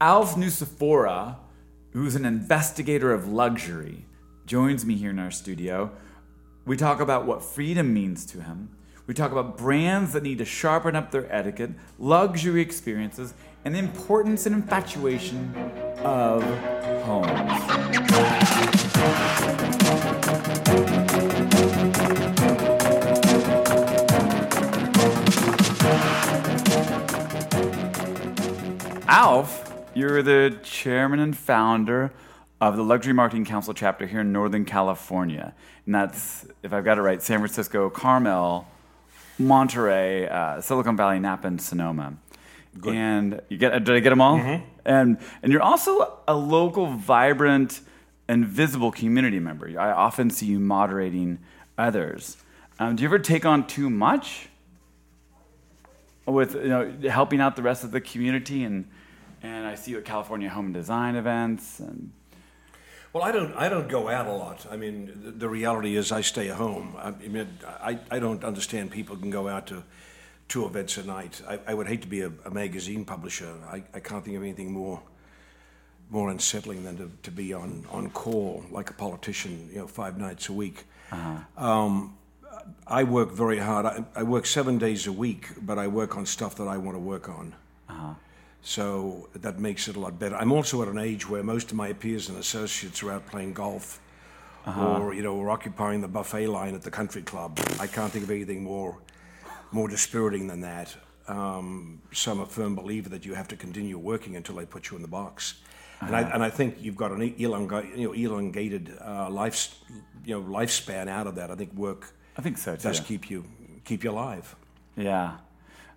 Alf Nucifora, who's an investigator of luxury, joins me here in our studio. We talk about what freedom means to him. We talk about brands that need to sharpen up their etiquette, luxury experiences, and the importance and infatuation of homes. Alf, you're the chairman and founder of the Luxury Marketing Council chapter here in Northern California. And that's, if I've got it right, San Francisco, Carmel, Monterey, uh, Silicon Valley, Napa, and Sonoma. Good. And you get, did I get them all? And, and you're also a local, vibrant, and visible community member. I often see you moderating others. Um, do you ever take on too much? with you know helping out the rest of the community and and I see you at California Home Design events and Well, I don't. I don't go out a lot. I mean, the, the reality is, I stay at home. I, mean, I, I don't understand people can go out to two events a night. I, I would hate to be a, a magazine publisher. I, I can't think of anything more more unsettling than to, to be on, on call like a politician, you know, five nights a week. Um, I work very hard. I, I work seven days a week, but I work on stuff that I want to work on. So that makes it a lot better. I'm also at an age where most of my peers and associates are out playing golf, or you know, or occupying the buffet line at the country club. I can't think of anything more, more dispiriting than that. Um, so I'm a firm believer that you have to continue working until they put you in the box. And, I, and I think you've got an elongated, you know, elongated uh, life, you know, lifespan out of that. I think work I think so too. does keep you keep you alive. Yeah.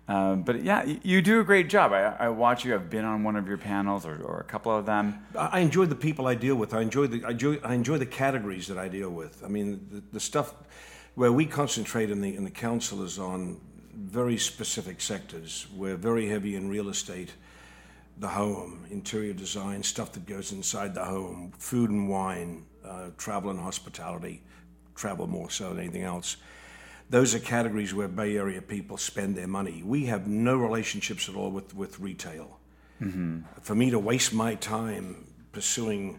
Um, but yeah, you do a great job. I, I watch you. I've been on one of your panels or, or a couple of them. I enjoy the people I deal with. I enjoy the I enjoy, I enjoy the categories that I deal with. I mean, the, the stuff where we concentrate in the in the council is on very specific sectors. We're very heavy in real estate, the home, interior design, stuff that goes inside the home, food and wine, uh, travel and hospitality, travel more so than anything else. Those are categories where Bay Area people spend their money. We have no relationships at all with, with retail. Mm-hmm. For me to waste my time pursuing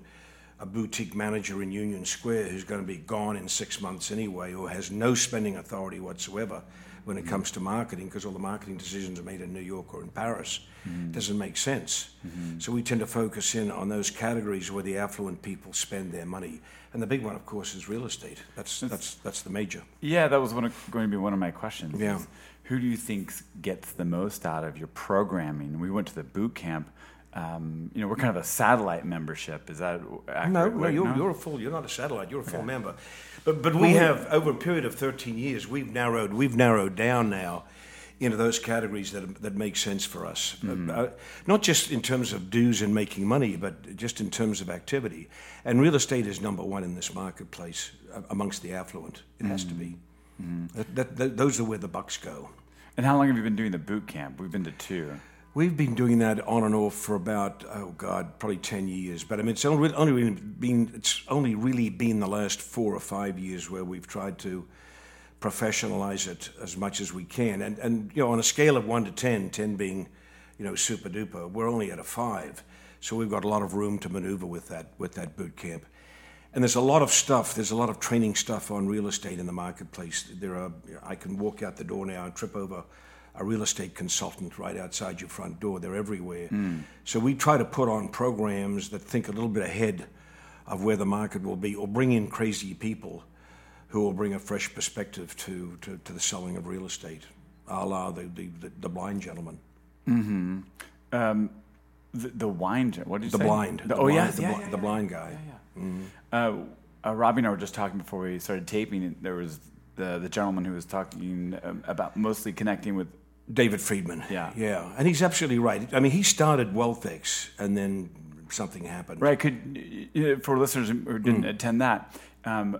a boutique manager in Union Square who's going to be gone in six months anyway, who has no spending authority whatsoever when it mm-hmm. comes to marketing, because all the marketing decisions are made in New York or in Paris, mm-hmm. doesn't make sense. So we tend to focus in on those categories where the affluent people spend their money. And the big one, of course, is real estate. That's, that's, that's the major. Yeah, that was one of, going to be one of my questions. Yeah. Who do you think gets the most out of your programming? We went to the boot camp. Um, you know, we're kind of a satellite membership. Is that accurate? No, no, you're, you're a full. You're not a satellite. You're a full member. But but we have over a period of 13 years, we've narrowed we've narrowed down now into those categories that that make sense for us. Uh, not just in terms of dues and making money, but just in terms of activity. And real estate is number one in this marketplace uh, amongst the affluent. It has to be. That, that, that, those are where the bucks go. And how long have you been doing the boot camp? We've been to two. We've been doing that on and off for about oh god, probably ten years. But I mean, it's only, only been it's only really been the last four or five years where we've tried to professionalize it as much as we can. And and you know, on a scale of one to 10, 10 being, you know, super duper, we're only at a five. So we've got a lot of room to maneuver with that with that boot camp. And there's a lot of stuff. There's a lot of training stuff on real estate in the marketplace. There are. I can walk out the door now and trip over a real estate consultant right outside your front door. They're everywhere. Hmm. So we try to put on programs that think a little bit ahead of where the market will be, or bring in crazy people who will bring a fresh perspective to, to, to the selling of real estate, a la the, the, the, the blind gentleman. Um, the, the wine. What did you The say? blind. The- the oh blind, yeah, the, yeah, bli- yeah, the yeah. blind guy. Uh, uh, Robbie and I were just talking before we started taping. There was the the gentleman who was talking um, about mostly connecting with. David Friedman. Yeah. Yeah. And he's absolutely right. I mean, he started WealthX and then something happened. Right. Could y- for listeners who Mm. didn't attend that, um,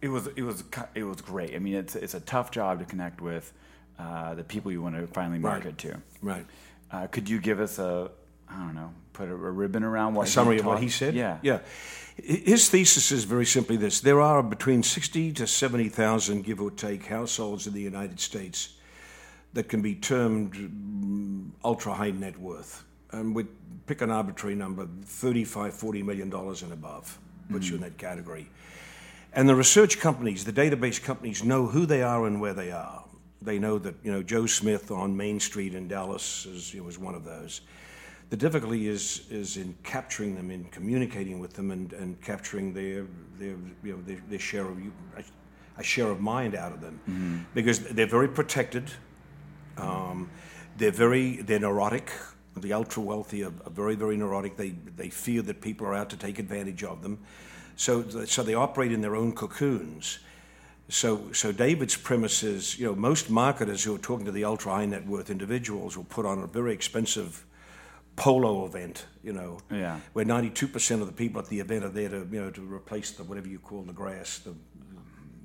it was it was it was great. I mean, it's it's a tough job to connect with uh, the people you want to finally market to. Right. Uh, could you give us a I don't know, put a, a ribbon around what a summary of what he said? Yeah. Yeah. His thesis is very simply this there are between 60 to 70,000, give or take, households in the United States that can be termed ultra high net worth. and we pick an arbitrary number, 35, 40 million dollars and above, puts you in that category. And the research companies, the database companies, know who they are and where they are. They know that you know Joe Smith on Main Street in Dallas is, you know, was one of those. The difficulty is is in capturing them, in communicating with them, and, and capturing their their you know their, their share of a, a share of mind out of them, because they're very protected. Um, they're very they're neurotic. The ultra wealthy are, are very very neurotic. They they fear that people are out to take advantage of them, so so they operate in their own cocoons. So so David's premise is you know most marketers who are talking to the ultra high net worth individuals will put on a very expensive polo event, you know, Yeah. where ninety two percent of the people at the event are there to you know to replace the whatever you call the grass, the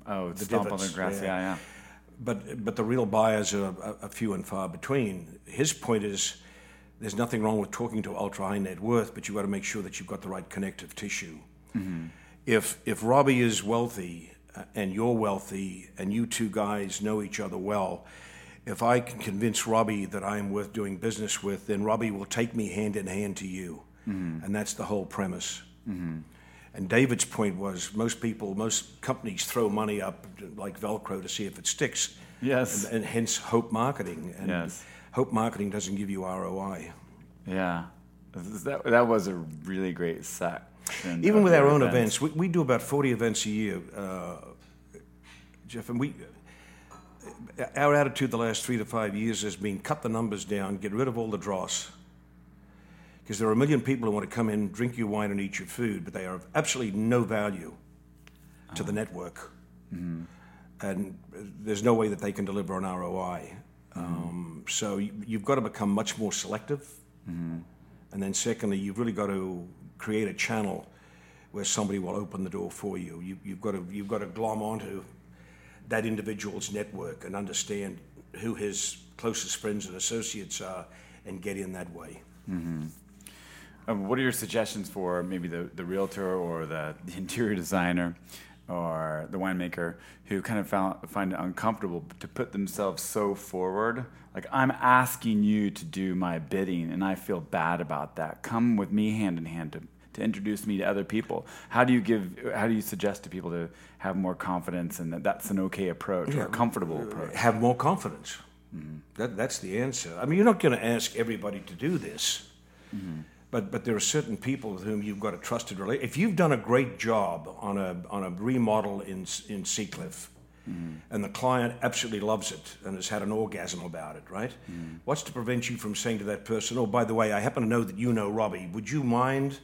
Oh, the stomp on the grass. yeah. Yeah, yeah. but but the real buyers are a, few and far between. His point is, there's nothing wrong with talking to ultra high net worth, but you've got to make sure that you've got the right connective tissue. Mm-hmm. If if Robbie is wealthy uh, and you're wealthy and you two guys know each other well, if I can convince Robbie that I am worth doing business with, then Robbie will take me hand in hand to you, and that's the whole premise. And David's point was most people, most companies throw money up like Velcro to see if it sticks. Yes. And, and hence hope marketing. And Yes. hope marketing doesn't give you ROI. Yeah. That, that was a really great section. Even with our own events, we, we do about 40 events a year, uh, Jeff, and we. Our attitude the last three to five years has been cut the numbers down, get rid of all the dross. Because there are a million people who want to come in, drink your wine, and eat your food, but they are of absolutely no value to the network. And there's no way that they can deliver an ROI. Um, so you, you've got to become much more selective. And then, secondly, you've really got to create a channel where somebody will open the door for you. you you've, got to, you've got to glom onto that individual's network and understand who his closest friends and associates are and get in that way. Um, what are your suggestions for maybe the, the realtor or the, the interior designer or the winemaker who kind of found, find it uncomfortable to put themselves so forward? Like, I'm asking you to do my bidding and I feel bad about that. Come with me hand in hand to, to introduce me to other people. How do you give, how do you suggest to people to have more confidence and that that's an okay approach or a comfortable approach? Have more confidence. Mm-hmm. That, that's the answer. I mean, you're not going to ask everybody to do this, mm-hmm. but, but there are certain people with whom you've got a trusted relationship. If you've done a great job on a, on a remodel in, in Seacliff, mm-hmm. and the client absolutely loves it and has had an orgasm about it, right? What's to prevent you from saying to that person, oh, by the way, I happen to know that you know Robbie. Would you mind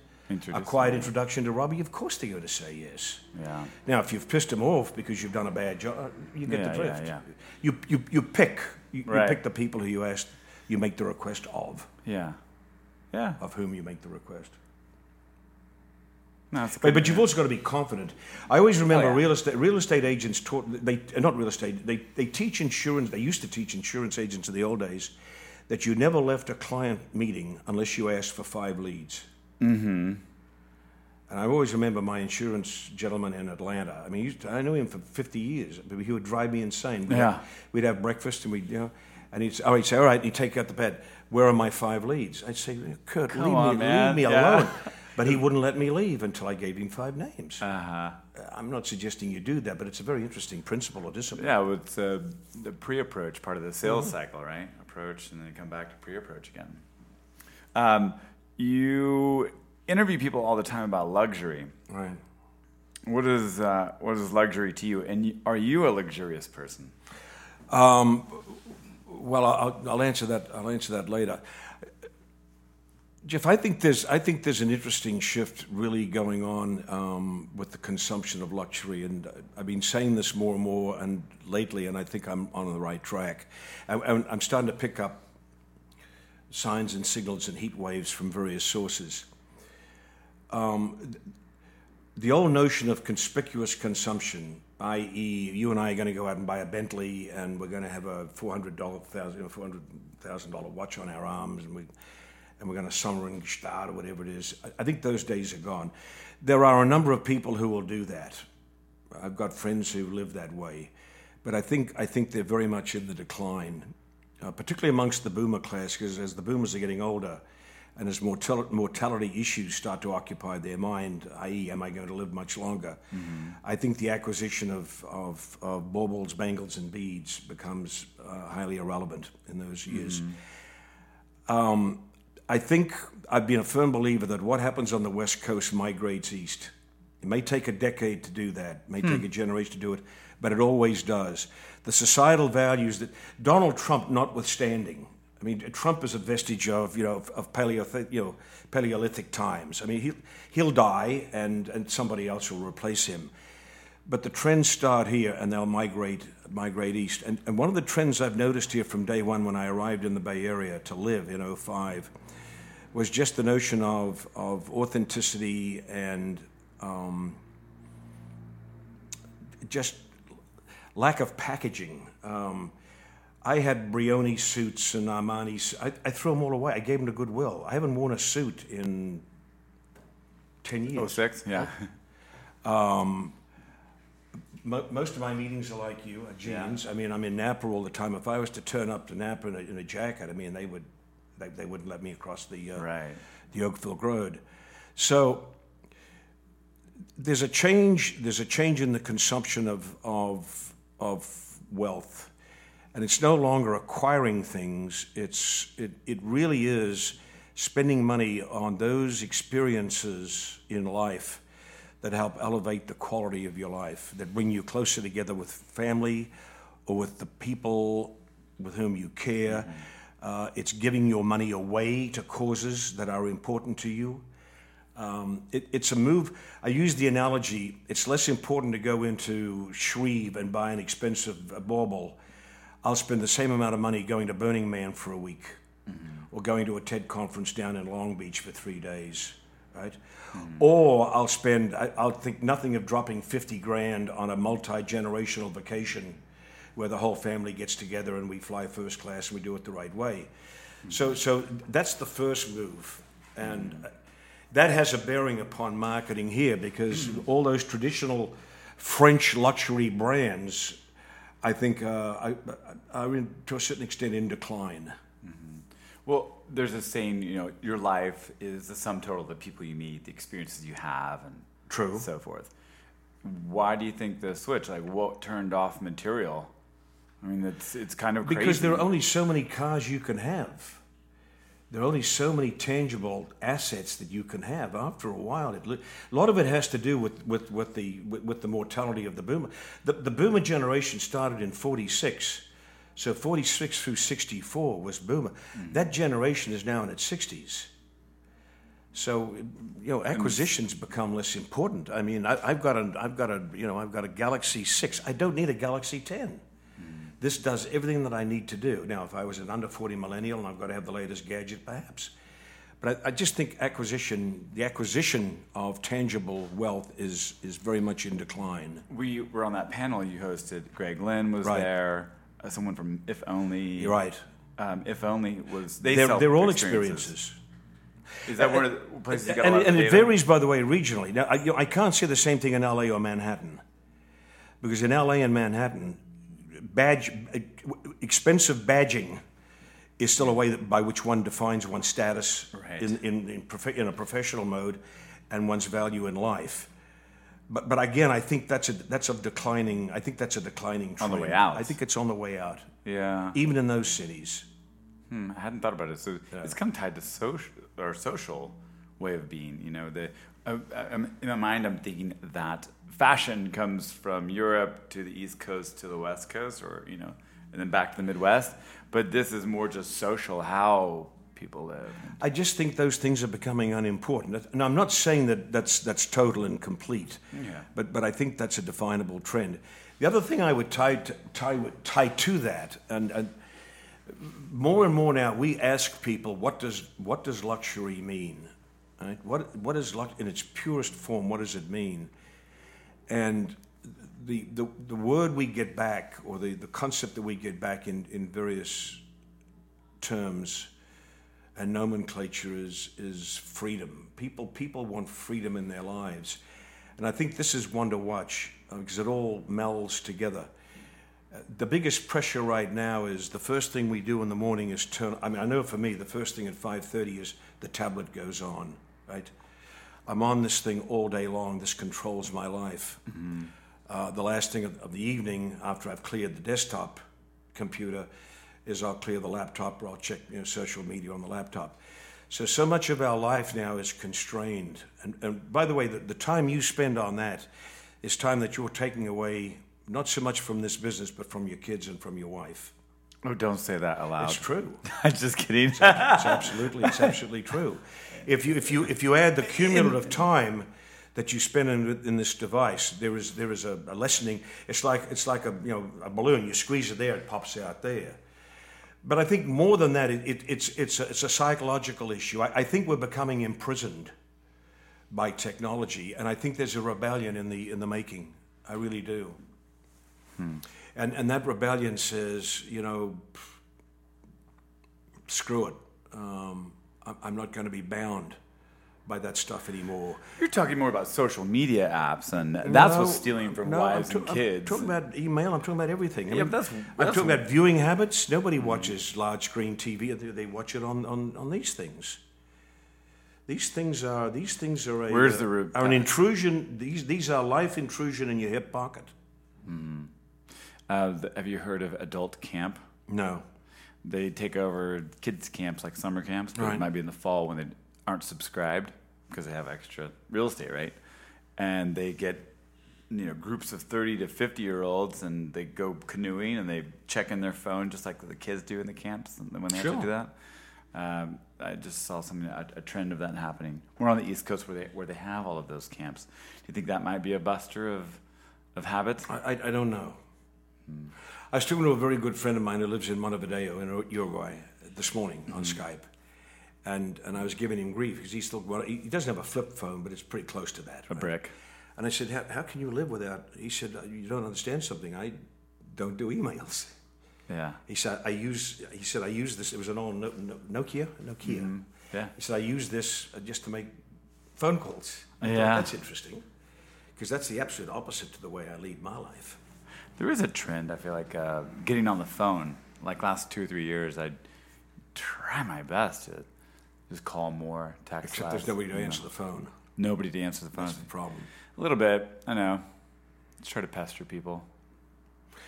a quiet introduction to Robbie? Of course they're going to say yes. Yeah. Now, if you've pissed him off because you've done a bad job, you get Yeah, the drift. yeah, yeah. You, you, you pick. You, you pick the people who you ask, you make the request of, Yeah. Yeah. of whom you make the request. No, But, but you've also got to be confident. I always remember Oh, yeah. real estate real estate agents taught they uh, not real estate they they teach insurance. They used to teach insurance agents in the old days that you never left a client meeting unless you asked for five leads. Mm-hmm. And I always remember my insurance gentleman in Atlanta. I mean, to- I knew him for 50 years. but He would drive me insane. We'd Yeah. Have, we'd have breakfast and we'd, you know, and he'd say, oh, he'd say, all right, and he'd take out the pad. Where are my five leads? I'd say, Kurt, leave, on, me, man. leave me Yeah. alone. But he wouldn't let me leave until I gave him five names. Uh-huh. I'm not suggesting you do that, but it's a very interesting principle or discipline. Yeah, well, it's uh, the pre-approach part of the sales cycle, right? Approach, and then come back to pre-approach again. Um, you interview people all the time about luxury. Right. What is uh, what is luxury to you? And are you a luxurious person? Well, I'll, I'll answer that. I'll answer that later. Jeff, I think there's I think there's an interesting shift really going on um, with the consumption of luxury, and I've been saying this more and more, and lately, and I think I'm on the right track. I, I'm starting to pick up signs and signals and heat waves from various sources. Um, the old notion of conspicuous consumption, i.e., you and I are going to go out and buy a Bentley, and we're going to have a four hundred dollar thousand, four hundred thousand dollar watch on our arms, and we and we're going to summer in Gstaad or whatever it is. I- I think those days are gone. There are a number of people who will do that. I've got friends who live that way, but I think I think they're very much in the decline, uh, particularly amongst the boomer class, because as the boomers are getting older, and as mortal- mortality issues start to occupy their mind, i.e., am I going to live much longer? Mm-hmm. I think the acquisition of, of, of, baubles, bangles, and beads becomes uh, highly irrelevant in those years. Mm-hmm. Um, I think I've been a firm believer that what happens on the West Coast migrates east. It may take a decade to do that, it may hmm. take a generation to do it, but it always does. The societal values that Donald Trump, notwithstanding, I mean, Trump is a vestige of you know of, of Paleolithic, you know, Paleolithic times. I mean, he he'll die, and and somebody else will replace him. But the trends start here, and they'll migrate migrate east. And and one of the trends I've noticed here from day one when I arrived in the Bay Area to live in 05 was just the notion of of authenticity and um, just lack of packaging. Um, I had Brioni suits and Armani. I, I threw them all away. I gave them to Goodwill. I haven't worn a suit in ten years. Oh six, yeah. Um, mo- most of my meetings are like you, are jeans. Yeah. I mean, I'm in Napa all the time. If I was to turn up to Napa in a, in a jacket, I mean, they would, they, they wouldn't let me across the uh, right. the Oakville Road. So there's a change. There's a change in the consumption of of of wealth and it's no longer acquiring things. It's it, it really is spending money on those experiences in life that help elevate the quality of your life, that bring you closer together with family or with the people with whom you care. Mm-hmm. Uh, it's giving your money away to causes that are important to you. Um, it, it's a move. I use the analogy it's less important to go into Shreve and buy an expensive bauble I'll spend the same amount of money going to Burning Man for a week mm-hmm. or going to a TED conference down in Long Beach for three days, right? Mm-hmm. Or I'll spend, I'll think nothing of dropping 50 grand on a multi generational vacation where the whole family gets together and we fly first class and we do it the right way. Mm-hmm. So, so that's the first move. And mm-hmm. That has a bearing upon marketing here because all those traditional French luxury brands I think uh, I, am to a certain extent in decline. Mm-hmm. Well, there's a saying, you know, your life is the sum total of the people you meet, the experiences you have, and True. so forth. Why do you think the switch? Like, what turned off material? I mean, it's it's kind of because there are only so many cars you can have there are only so many tangible assets that you can have. After a while, it, a lot of it has to do with, with, with the, with, with, the mortality of the boomer. The, the boomer generation started in 46. So 46 through 64 was boomer. Mm-hmm. That generation is now in its 60s. So, you know, acquisitions become less important. I mean, I, have got a, I've got a, you know, I've got a Galaxy 6. I don't need a Galaxy 10. This does everything that I need to do. Now, if I was an under 40 millennial and I've got to have the latest gadget, perhaps. But I, I, just think acquisition, the acquisition of tangible wealth is, is very much in decline. We were on that panel you hosted. Greg Lynn was right. there, uh, someone from If Only. You're right. Um, if Only was, they They're, they're all experiences. experiences. Is that one of the places you got and, a lot and of it varies, by the way, regionally. Now, I, you know, I can't say the same thing in LA or Manhattan. Because in LA and Manhattan, badge, expensive badging is still a way that, by which one defines one's status right. in, in, in, prof- in, a professional mode and one's value in life. But, but again, I think that's a, that's a declining. I think that's a declining trend. On the way out. I think it's on the way out. Yeah. Even in those cities. Hmm, I hadn't thought about it. So yeah. it's kind of tied to social or social way of being. You know, the uh, in my mind, I'm thinking that fashion comes from Europe to the East Coast to the West Coast, or you know, and then back to the Midwest. But this is more just social, how people live. I just think those things are becoming unimportant. And I'm not saying that that's that's total and complete. Yeah. But but I think that's a definable trend. The other thing I would tie to, tie, tie to that, and, and more and more now, we ask people, what does what does luxury mean? Right? What what is luck in its purest form? What does it mean? And the, the, the word we get back, or the, the concept that we get back in, in various terms and nomenclature is, is freedom. People, people want freedom in their lives. And I think this is one to watch because uh, it all melds together. the biggest pressure right now is the first thing we do in the morning is turn. I mean, I know for me, the first thing at 5:30 is the tablet goes on. Right, I'm on this thing all day long. This controls my life. Mm-hmm. Uh, the last thing of, of, the evening, after I've cleared the desktop computer, is I'll clear the laptop or I'll check you know, social media on the laptop. So, so much of our life now is constrained. And, and by the way, the, the time you spend on that is time that you're taking away not so much from this business, but from your kids and from your wife. Oh, don't say that aloud. It's true. I'm just kidding. it's, it's absolutely, it's absolutely true. If you, if you, if you add the cumulative time that you spend in, in this device, there is, there is a, a lessening. It's like, it's like a, you know, a balloon. You squeeze it there, it pops out there. But I think more than that, it, it, it's, it's, a, it's a psychological issue. I, I, think we're becoming imprisoned by technology, and I think there's a rebellion in the, in the making. I really do. Hmm. And, and that rebellion says, you know, screw it. Um, I'm not going to be bound by that stuff anymore. You're talking more about social media apps, and that's no, what's stealing from no, wives ta- and kids. I'm talking about email. I'm talking about everything. I yeah, mean, that's, that's, I'm talking about viewing habits. Nobody watches large screen TV. They watch it on, on, on these things. These things are these things are a Where's the root? are an intrusion. These these are life intrusion in your hip pocket. Mm. Uh, have you heard of adult camp? No. They take over kids camps like summer camps, but right. it might be in the fall when they aren't subscribed because they have extra real estate, right? And they get you know groups of 30 to 50 year olds and they go canoeing and they check in their phone just like the kids do in the camps when they sure. have to do that um, i just saw something a, a, trend of that happening we're on the east coast where they where they have all of those camps do you think that might be a buster of of habits i, I, I don't know hmm. i was talking to a very good friend of mine who lives in montevideo in uruguay this morning mm-hmm. on skype and and I was giving him grief because he still well, he doesn't have a flip phone, but it's pretty close to that. A right? brick. And I said, how, how, can you live without? He said, you don't understand something. I don't do emails. Yeah. He said, I use. He said, I use this. It was an old Nokia. Nokia. Mm-hmm. Yeah. He said, I use this uh, just to make phone calls. Yeah. Thought, that's interesting because that's the absolute opposite to the way I lead my life. There is a trend. I feel like uh, getting on the phone. Like last two or three years, I'd try my best to just call more, text Except less. there's nobody to answer the phone. Nobody to answer the phone. That's the problem. A little bit, I know. Let's try to pester people.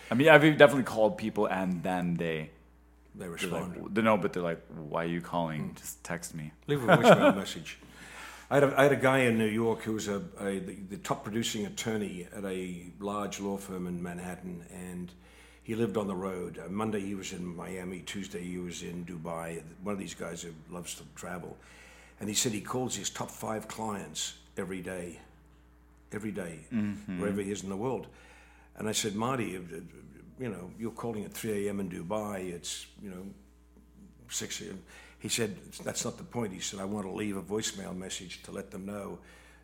I mean, I've definitely called people and then they they respond. Like, they know, but they're like, "Why are you calling? Mm. Just text me." Leave a voicemail message. I had, a, I had a guy in New York who was a, a the, the, top producing attorney at a large law firm in Manhattan, and he lived on the road. Uh, Monday he was in Miami. Tuesday he was in Dubai. One of these guys who loves to travel, and he said he calls his top five clients every day, every day, mm-hmm. wherever he is in the world. And I said, Marty, you know, you're calling at 3 a.m. in Dubai. It's you know, 6 a.m. He said, that's not the point. He said, I want to leave a voicemail message to let them know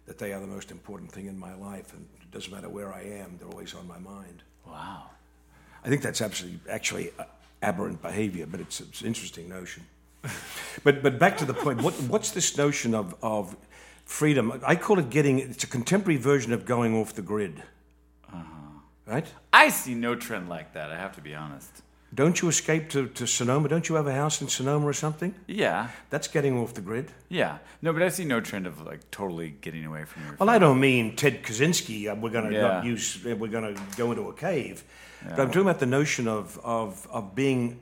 that they are the most important thing in my life, and it doesn't matter where I am, they're always on my mind. Wow. I think that's absolutely actually aberrant behavior, but it's, it's an interesting notion. but but back to the point. What, what's this notion of of freedom? I call it getting. It's a contemporary version of going off the grid. Uh-huh. Right. I see no trend like that. I have to be honest. Don't you escape to, to Sonoma? Don't you have a house in Sonoma or something? Yeah. That's getting off the grid. Yeah. No, but I see no trend of like totally getting away from your. Well, family. I don't mean Ted Kaczynski. Uh, we're going to yeah. use. Uh, we're going to go into a cave. But I'm talking about the notion of of, of being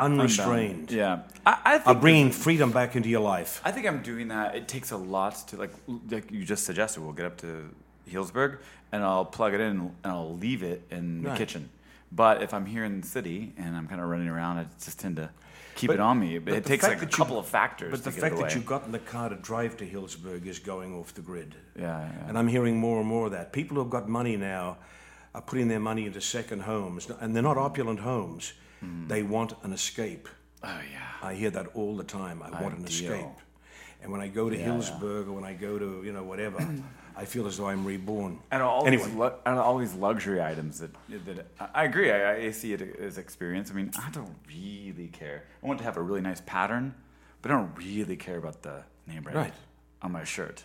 unrestrained. Yeah, I, I think of bringing freedom back into your life. I think I'm doing that. It takes a lot to like like you just suggested. We'll get up to Healdsburg and I'll plug it in and I'll leave it in the right. kitchen. But if I'm here in the city and I'm kind of running around, I just tend to keep but, it on me. But it takes like a couple of factors. But the fact that you got in the car to drive to Healdsburg is going off the grid. Yeah, yeah. And I'm hearing more and more of that. People who've got money now are putting their money into second homes, and they're not opulent homes. Mm. They want an escape. Oh yeah. I hear that all the time. I Ideal. want an escape. And when I go to yeah, Healdsburg yeah. or when I go to you know whatever. I feel as though I'm reborn. And all anyway. these, lu- and all these luxury items that, that I agree. I, I see it as experience. I mean, I don't really care. I want to have a really nice pattern, but I don't really care about the name brand right. on my shirt.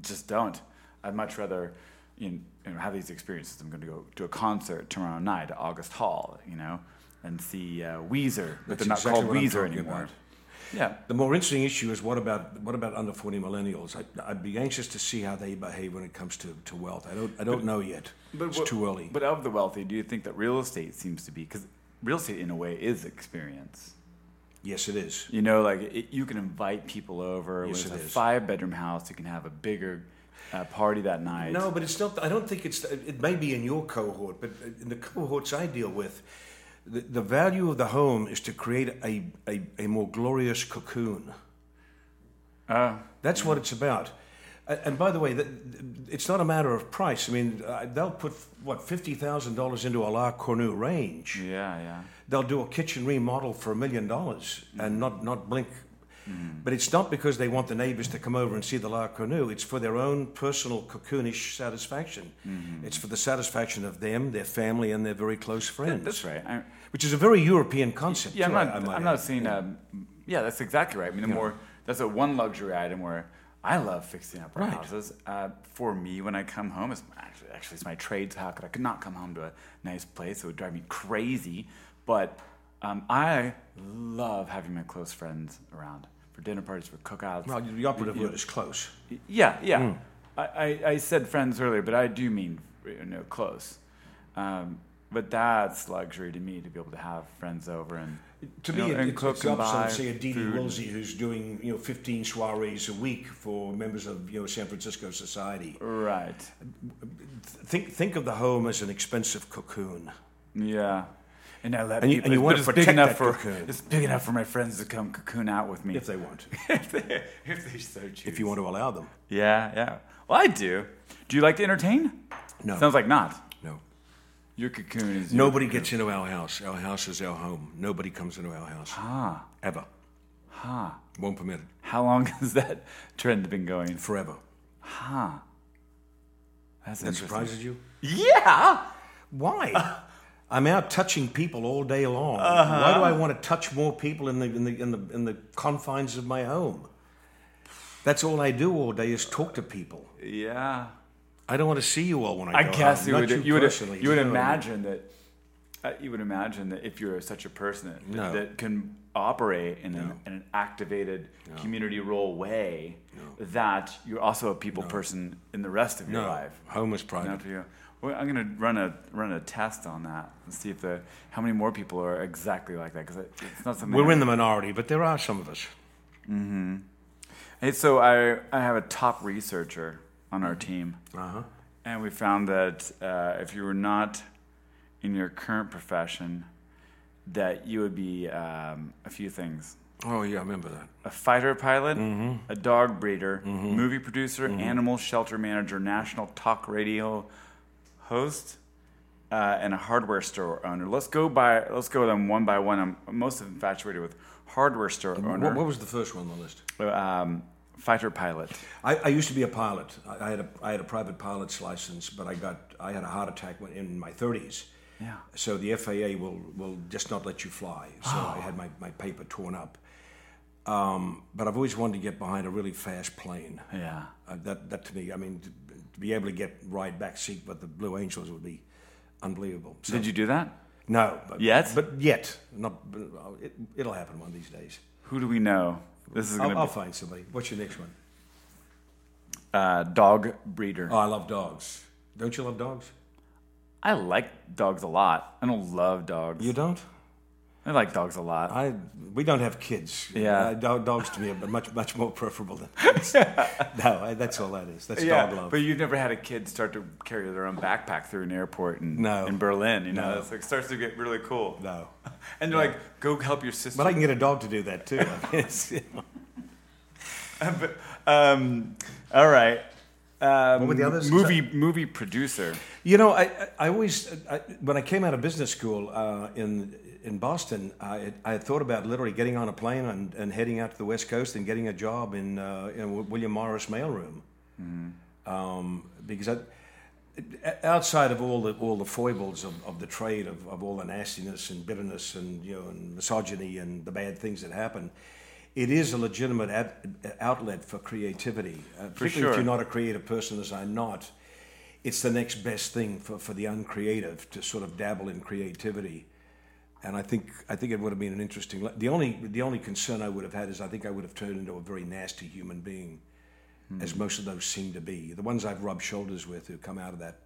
Just don't. I'd much rather you know, you know, have these experiences. I'm going to go to a concert tomorrow night at August Hall, you know, and see uh, Weezer, but That's they're not exactly called Weezer anymore. about. Yeah. The more interesting issue is what about what about under forty millennials? I, I'd be anxious to see how they behave when it comes to, to wealth. I don't I don't know yet. it's what- too early. But of the wealthy, do you think that real estate seems to be because real estate in a way is experience? yes, it is. You know, like it, you can invite people over. Yes, with a is. five bedroom house, you can have a bigger uh, party that night. No, but it's not. I don't think it's. It may be in your cohort, but in the cohorts I deal with, the, the value of the home is to create a, a, a more glorious cocoon. Uh, That's what it's about. And by the way, it's not a matter of price. I mean, uh, they'll put what fifty thousand dollars into a La Cornue range. yeah, yeah. They'll do a kitchen remodel for a million dollars and not not blink. But it's not because they want the neighbors to come over and see the La Cornue. It's for their own personal cocoonish satisfaction. It's for the satisfaction of them, their family, and their very close friends. That's right. I, Which is a very European concept. yeah, I'm not. I I'm not add. saying. Um, yeah, that's exactly right. I mean, the more that's a one luxury item where I love fixing up our Right. houses. Uh, for me, when I come home, it's actually actually it's my trades. How could I could not come home to a nice place? It would drive me crazy. But um, I love having my close friends around for dinner parties, for cookouts. Well, the operative You- word is close. Yeah, yeah. Hmm. I, I, I said friends earlier, but I do mean you know close. Um, but that's luxury to me to be able to have friends over and To you me, know, it, and it's, cook it's and opposite buy say, a Dee Dee. Wilsey who's doing, you know, 15 soirees a week for members of, you know, San Francisco society. Right. Think, think of the home as an expensive cocoon. Yeah. And I let And you- people. and you it's want to big enough for cocoon. it's big enough for my friends to come cocoon out with me If they want. if they if they so choose. if you want to allow them. Yeah, yeah. Well, I do. Do you like to entertain? No. Sounds like not. No. Your cocoon is your Nobody gets into our house. Our house is our home. Nobody comes into our house. Ah, Ever. huh. Won't permit it. How long has that trend been going? Forever. Huh. That's That surprises you? Yeah. Why? I'm out touching people all day long. Uh-huh. Why do I want to touch more people in the, in, the, in, the, in the confines of my home? That's all I do all day is talk to people. Yeah. I don't want to see you all when I I go guess home. you would you, you would you would know what imagine that uh, you would imagine that if you're such a person that, No. that can operate in, an, in an activated community role way, that you're also a people person in the rest of your No, life. home is private. Well, I'm going to run a run a test on that and see if the how many more people are exactly like that because it's not something. We're in the minority, but there are some of us. Hmm. Hey, so I I have a top researcher on our team. Uh-huh. And we found that uh, if you were not in your current profession, that you would be um, a few things: Oh, yeah, I remember that. a fighter pilot, Mm-hmm. a dog breeder, Hmm. movie producer, animal shelter manager, national talk radio host, uh, and a hardware store owner. Let's go by. Let's go them one by one. I'm most infatuated with hardware store owner, What, what was the first one on the list? um, fighter pilot. I, I used to be a pilot. I, I had a I had a private pilot's license, but I got I had a heart attack when, in my 30s. Yeah. So the FAA will will just not let you fly. So I had my, my paper torn up. Um, but I've always wanted to get behind a really fast plane. Yeah. Uh, that that to me, I mean, to, be able to get ride back seat with the Blue Angels would be unbelievable. So, Did you do that? No. But, Yet? But yet, not. But it, it'll happen one of these days. Who do we know? This is going I'll, to I'll be find somebody. What's your next one? uh, dog breeder. Oh, I love dogs. Don't you love dogs? I like dogs a lot. I don't love dogs. You don't? I like dogs a lot. I we don't have kids. Yeah. Uh, do- dogs to me are much much more preferable than kids. no, I, that's all that is. That's dog love. but you've never had a kid start to carry their own backpack through an airport in, No. in Berlin. You know, No. it's like starts to get really cool. no, And you're like, go help your sister. but I can get a dog to do that too. I mean, you know. But, um, all right. Um, What were the others? Movie movie producer. You know, I, I, I always, I, when I came out of business school uh, in in Boston, I, I had thought about literally getting on a plane and, and heading out to the West Coast and getting a job in, uh, in William Morris mailroom. Um, because I, outside of all the all the foibles of, of the trade, of, of all the nastiness and bitterness and you know and misogyny and the bad things that happen, it is a legitimate ad, outlet for creativity. Uh, particularly sure. if you're not a creative person, as I'm not it's the next best thing for, for the uncreative to sort of dabble in creativity. And I think I think it would have been an interesting. le- The only the only concern I would have had is I think I would have turned into a very nasty human being, as most of those seem to be. The ones I've rubbed shoulders with who come out of that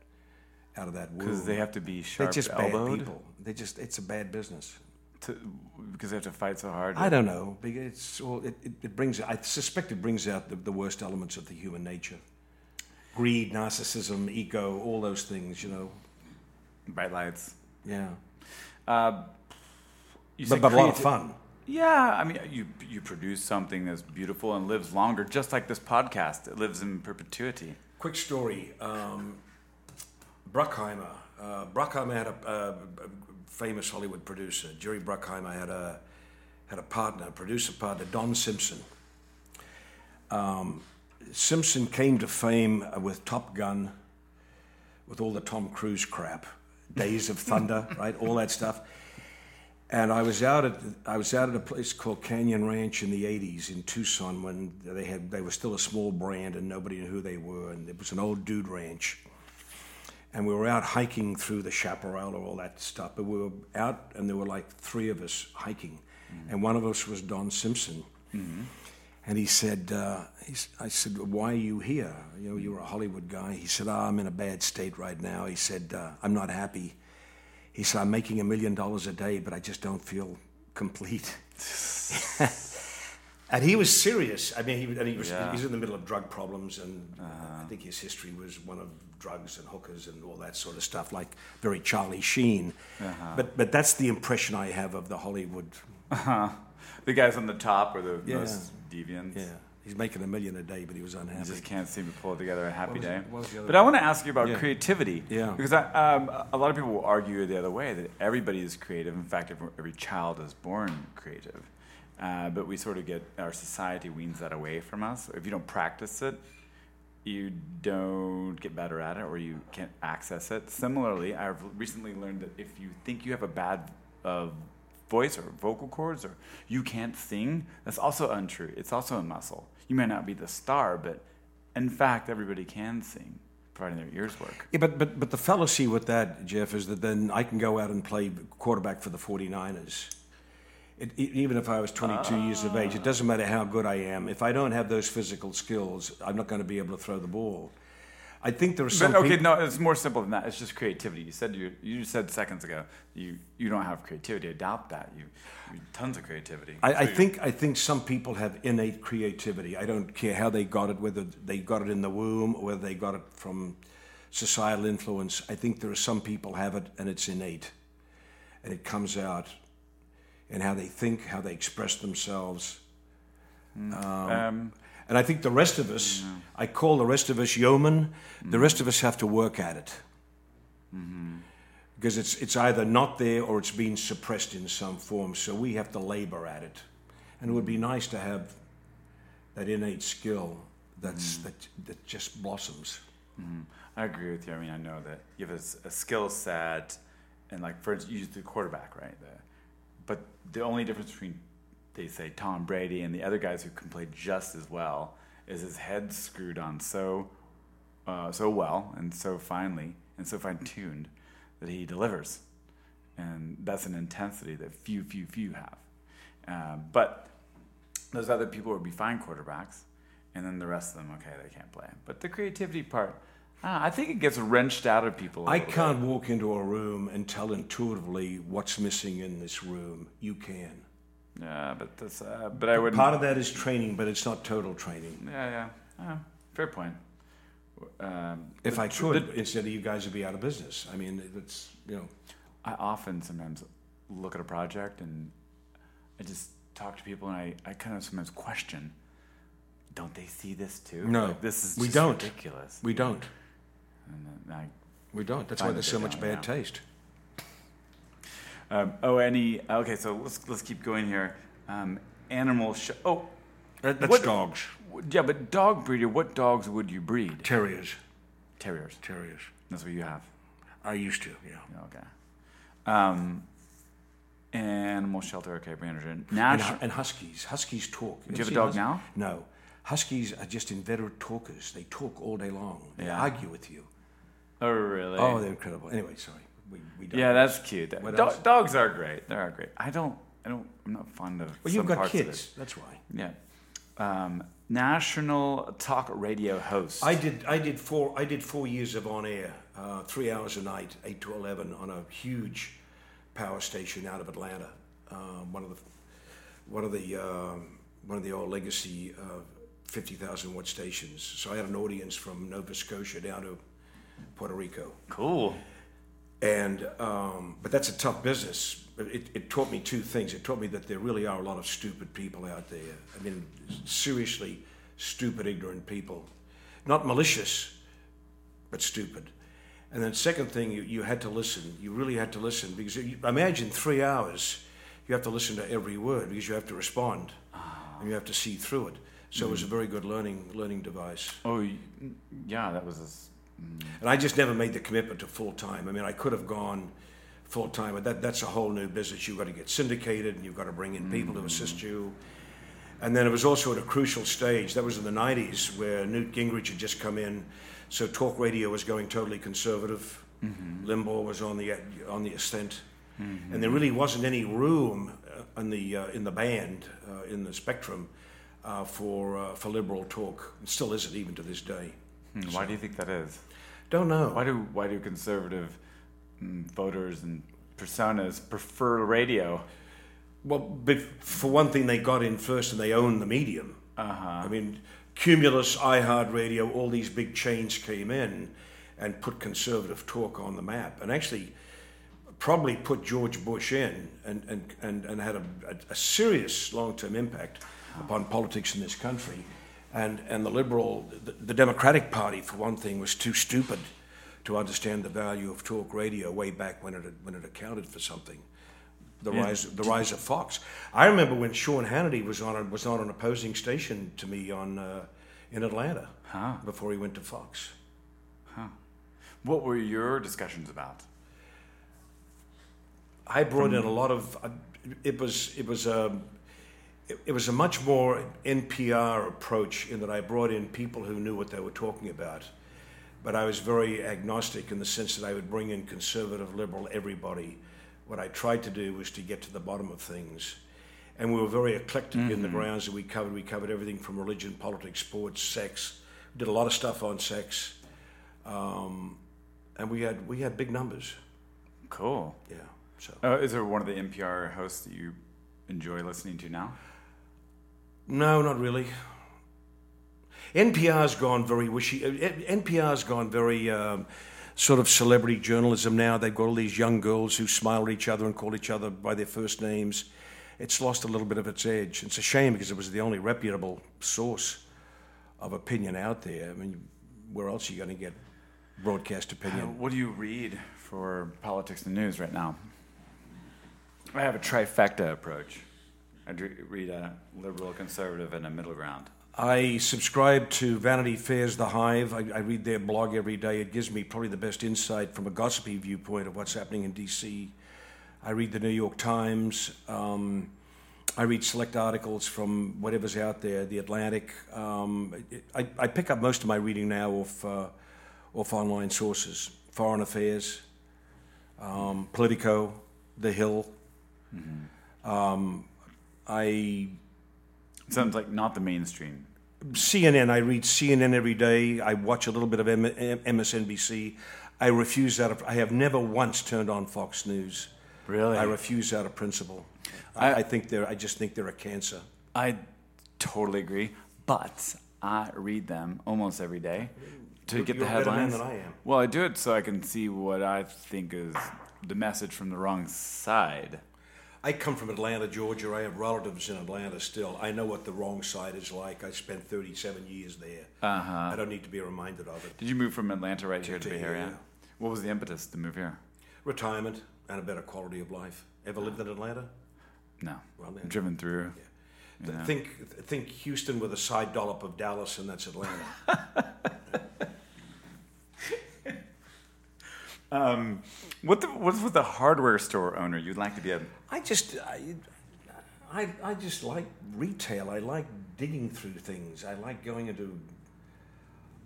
out of that. Because they have to be They're sharp just bad people. They just it's a bad business. To, because they have to fight so hard. I don't know. because It's well, it, it, it brings. I suspect it brings out the, the worst elements of the human nature: greed, narcissism, ego, all those things. You know. Bright lights. Yeah. Uh, But, said but a lot of fun. Yeah, I mean, you you produce something that's beautiful and lives longer, just like this podcast. It lives in perpetuity. Quick story. Um, Bruckheimer. Uh, Bruckheimer had a, a famous Hollywood producer. Jerry Bruckheimer had a had a partner, a producer partner, Don Simpson. Um, Simpson came to fame uh, with Top Gun, with all the Tom Cruise crap, Days of Thunder, right, all that stuff. And I was out at I was out at a place called Canyon Ranch in the '80s in Tucson when they had they were still a small brand and nobody knew who they were, and it was an old dude ranch. And we were out hiking through the chaparral or all that stuff, but we were out and there were like three of us hiking, and one of us was Don Simpson. And he said, uh, he's, I said, why are you here? You know, you're a Hollywood guy. He said, oh, I'm in a bad state right now. He said, uh, I'm not happy. He said, I'm making a million dollars a day, but I just don't feel complete. and he was serious. I mean, he, and he was, Yeah. he's in the middle of drug problems, and uh. I think his history was one of drugs and hookers and all that sort of stuff, like very Charlie Sheen. Uh-huh. But, but that's the impression I have of the Hollywood. Uh-huh. The guys on the top are the Yeah. most deviants. Yeah. He's making a million a day, but he was You unhappy. just can't seem to pull together a happy was- day. But I want to ask you about Yeah. creativity. Yeah. Because I, um, a lot of people will argue the other way that everybody is creative. In fact, every, every child is born creative. Uh, but we sort of get our society weans that away from us. If you don't practice it, you don't get better at it or you can't access it. Similarly, I've recently learned that if you think you have a bad uh, voice or vocal cords or you can't sing, that's also untrue. It's also a muscle. You may not be the star, but in fact, everybody can sing, providing their ears work. Yeah, but, but, but the fallacy with that, Jeff, is that then I can go out and play quarterback for the 49ers. It, e- even if I was 22 years of age, it doesn't matter how good I am. If I don't have those physical skills, I'm not going to be able to throw the ball. I think there are some But, okay, peop- no, it's more simple than that. It's just creativity. You said you you said seconds ago you you don't have creativity. I doubt that. You, you tons of creativity. I, I So you- think I think some people have innate creativity. I don't care how they got it, whether they got it in the womb or whether they got it from societal influence. I think there are some people have it and it's innate, and it comes out in how they think, how they express themselves. um, And I think the rest of us, I call the rest of us yeomen. The rest of us have to work at it. Because it's, it's either not there or it's being suppressed in some form. So we have to labor at it. And it would be nice to have that innate skill that's, mm. that, that just blossoms. Mm-hmm. I agree with you. I mean, I know that you have a skill set, and like for instance, you the quarterback, right? The, but the only difference between they say Tom Brady and the other guys who can play just as well is his head screwed on so uh, so well and so finely and so fine tuned that he delivers, and that's an intensity that few, few, few have. Um, but those other people would be fine quarterbacks, and then the rest of them, okay, they can't play. But the creativity part, I, I think it gets wrenched out of people. I I can't walk into a room and tell intuitively what's missing in this room. You can. Yeah, but that's. Uh, but I would. Part of that is training, but it's not total training. Yeah, yeah. Uh, fair point. Um, If the I could, the- instead of you guys would be out of business. I mean, it's, you know. I often sometimes look at a project and I just talk to people and I, I kind of sometimes question. Don't they see this too? No, Like, this is we don't. ridiculous. We don't. And then I We don't. That's why there's so much bad yeah. taste. Um, oh, any? Okay, so let's let's keep going here. Um, animal. Sh- oh, That, that's What- dogs. yeah, but dog breeder. What dogs would you breed? Terriers. Terriers. Terriers. That's what you have. I used to, yeah. Okay. Um, animal shelter. Okay, Brandon. And, National. hu- and huskies. Huskies talk. Do you have a dog hus- now? No. Huskies are just inveterate talkers. They talk all day long. They Yeah. argue with you. Oh, really? Oh, they're incredible. Anyway, sorry. We, we don't. yeah, that's cute. What Do- else? dogs are great. They are great. I don't. I don't. I'm not fond of. Well, some you've got parts of it. kids. That's why. Yeah. Um, national talk radio host. I did. I did four. I did four years of on air, uh, three hours a night, eight to eleven, on a huge power station out of Atlanta. Uh, one of the, one of the, um, one of the old legacy uh, fifty thousand watt stations. So I had an audience from Nova Scotia down to Puerto Rico. cool. And um, but that's a tough business. It, it taught me two things. It taught me that there really are a lot of stupid people out there. I mean, seriously, stupid, ignorant people, not malicious, but stupid. And then second thing, you, you had to listen. You really had to listen because you, imagine three hours. You have to listen to every word because you have to respond, and you have to see through it. So it was a very good learning learning device. Oh, yeah. That was. And I just never made the commitment to full time. I mean, I could have gone full time, but that, that's a whole new business. You've got to get syndicated and you've got to bring in people to assist you. And then it was also at a crucial stage. That was in the 90s where Newt Gingrich had just come in. So talk radio was going totally conservative. Limbaugh was on the, on the ascent. And there really wasn't any room uh, in the, uh, in the band, uh, in the spectrum, uh, for, uh, for liberal talk. It still isn't even to this day. hmm, why do you think that is? Don't know. Why do why do conservative mm, voters and personas prefer radio? Well, but for one thing, they got in first and they owned the medium. Uh-huh. I mean, Cumulus, iHeartRadio, all these big chains came in and put conservative talk on the map, and actually probably put George Bush in and, and, and, and had a, a, a serious long term impact upon politics in this country. And, and the liberal, the, the Democratic Party, for one thing, was too stupid to understand the value of talk radio way back when it, had- when it accounted for something the rise the rise of Fox. I remember when Sean Hannity was on a, was on an opposing station to me on uh, in Atlanta Huh. before he went to Fox. What were your discussions about? I brought in a lot of uh, it was it was a it, it was a much more NPR approach in that I brought in people who knew what they were talking about. But I was very agnostic in the sense that I would bring in conservative, liberal, everybody. What I tried to do was to get to the bottom of things. And we were very eclectic in the grounds that we covered. We covered everything from religion, politics, sports, sex. We did a lot of stuff on sex. Um, and we had we had big numbers. Cool. Yeah. So Uh, is there one of the NPR hosts that you enjoy listening to now? No, not really. NPR's gone very wishy. uh, NPR's gone very um, sort of celebrity journalism now. They've got all these young girls who smile at each other and call each other by their first names. It's lost a little bit of its edge. It's a shame because it was the only reputable source of opinion out there. I mean, where else are you going to get broadcast Uh, opinion? what do you read for politics and news right now? I have a trifecta approach. I dr- read a liberal, conservative, and a middle ground. I subscribe to Vanity Fair's The Hive. I, I read their blog every day. It gives me probably the best insight from a gossipy viewpoint of what's happening in D.C. I read the New York Times. Um, I read select articles from whatever's out there, The Atlantic. Um, it- I, I pick up most of my reading now off, uh, off online sources Foreign Affairs, um, Politico, The Hill. Um, I Sounds like not the mainstream. CNN, I read CNN every day. I watch a little bit of M- M- MSNBC. I refuse that. Of, I have never once turned on Fox News. Really? I refuse that of principle. I, I think they're. I just think they're a cancer. I totally agree, but I read them almost every day to You're- get you're the better man headlines. than I am. Well, I do it so I can see what I think is the message from the wrong side. I come from Atlanta, Georgia. I have relatives in Atlanta still. I know what the wrong side is like. I spent 37 years there. Uh-huh. I don't need to be reminded of it. Did you move from Atlanta right here to to here, Area? yeah. What was the impetus to move here? Retirement and a better quality of life. Ever lived in Atlanta? No, Well, then- driven through. Th- Think, think Houston with a side dollop of Dallas, and that's Atlanta. Um, what the, what's with the hardware store owner? You'd like to be a I just, I, I, I just like retail. I like digging through things. I like going into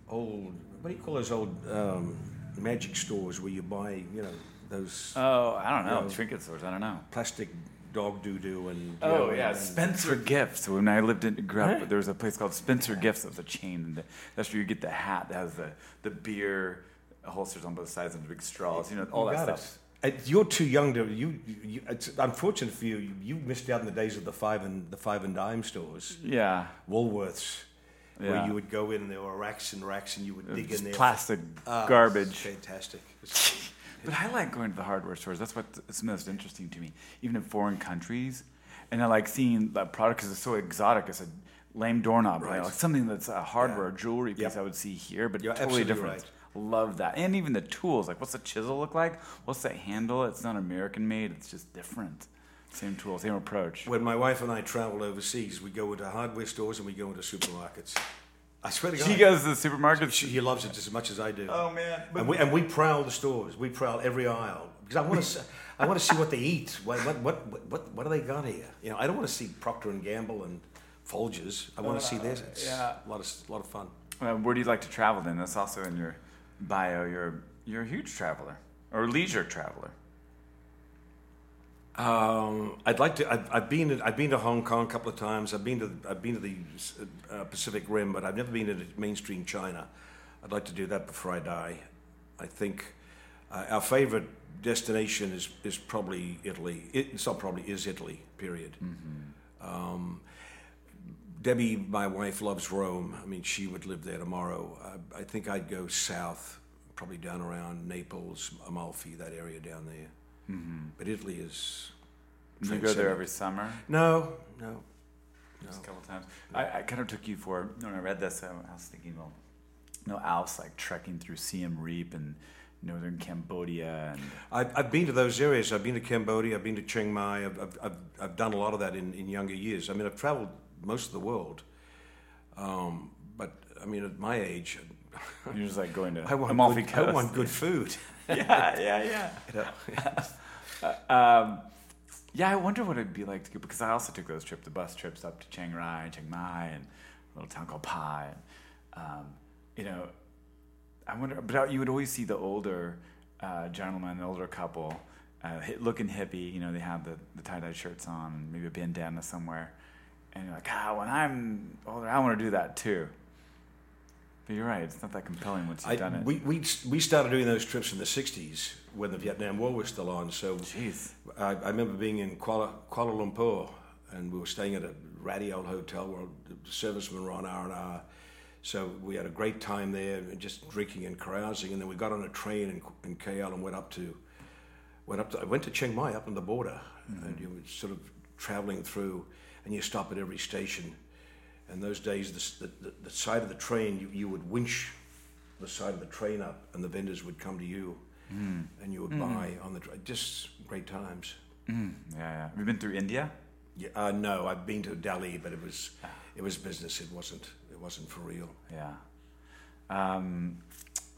old, what do you call those old um, magic stores where you buy, you know, those Oh, I don't know. Yeah. Trinket stores. I don't know. plastic dog doo doo and. Oh know, yeah, and- Spencer Gifts. When I lived in grew up, there was a place called Spencer Gifts. It was a chain. That's where you get the hat that has the the beer holsters on both sides and big straws. You know all You that stuff. it. You're too young to you. you it's unfortunate for you. You, you missed out in the days of the five and the five and dime stores, Yeah. Woolworths, where you would go in and there were racks and racks, and you would dig in there. plastic Ah, garbage. Fantastic. But I like going to the hardware stores. That's what's most interesting to me, even in foreign countries. And I like seeing that product because it's so exotic. It's a lame doorknob, right? Right. Like something that's a hardware Yeah. jewelry piece Yep. I would see here, but You're totally different. right. Love that. And even the tools. Like, what's the chisel look like? What's that handle? It's not American made. It's just different. Same tool, same approach. when my wife and I travel overseas, we go into hardware stores and we go into supermarkets. I swear to God, She goes to the supermarket. she, she loves it just as much as I do. oh man! and we and we prowl the stores. We prowl every aisle because I want to. I want to see what they eat. What what what what what do they got here? You know, I don't want to see Procter and Gamble and Folgers. I want to see this. It's yeah. a lot of a lot of fun. Uh, where do you like to travel? Then that's also in your bio. You're you're a huge traveler or leisure traveler. Um, I'd like to. I've, I've been. To, I've been to Hong Kong a couple of times. I've been to. I've been to the uh, Pacific Rim, but I've never been to mainstream China. I'd like to do that before I die. I think uh, our favorite destination is is probably Italy. It, it's not probably is Italy. Period. Um, Debbie, my wife, loves Rome. I mean, she would live there tomorrow. I, I think I'd go south, probably down around Naples, Amalfi, that area down there. Mm-hmm. But Italy is. You go there every summer. No, no. Just a couple times. I, I kind of took you for when I read this. I, was thinking, well, you know, Alf's like trekking through Siem Reap and northern Cambodia, and I've, I've been to those areas. I've been to Cambodia. I've been to Chiang Mai. I've, I've, I've, I've done a lot of that in, in younger years. I mean, I've traveled most of the world. Um, but, I mean, at my age, you're just like going to I want, Amalfi good, Coast. I want good food. yeah, yeah, yeah. You know? Um, yeah, I wonder what it'd be like to go because I also took those trips, the bus trips up to Chiang Rai, Chiang Mai, and a little town called Pai. And, um, you know, I wonder, but you would always see the older uh, gentleman, the older couple, uh, looking hippie. You know, they have the, the tie dye shirts on, and maybe a bandana somewhere, and you're like, ah, when I'm older, I want to do that too. But you're right; it's not that compelling once you've I, done it. we, we, we started doing those trips in the 60s when the Vietnam War was still on. So Jeez. I, I remember being in Kuala, Kuala Lumpur and we were staying at a ratty old hotel where the servicemen were on R&R. So we had a great time there, and just drinking and carousing. And then we got on a train in, in KL and went up to, went up to, I went to Chiang Mai up on the border, and you were sort of traveling through, and you stop at every station. And those days, the, the, the side of the train, you, you would winch the side of the train up, and the vendors would come to you, and you would buy on the train. Just great times. Mm, yeah, yeah. Have you been through India? Yeah, uh, no, I've been to Delhi, but it was it was business. It wasn't it wasn't for real. Yeah. Um,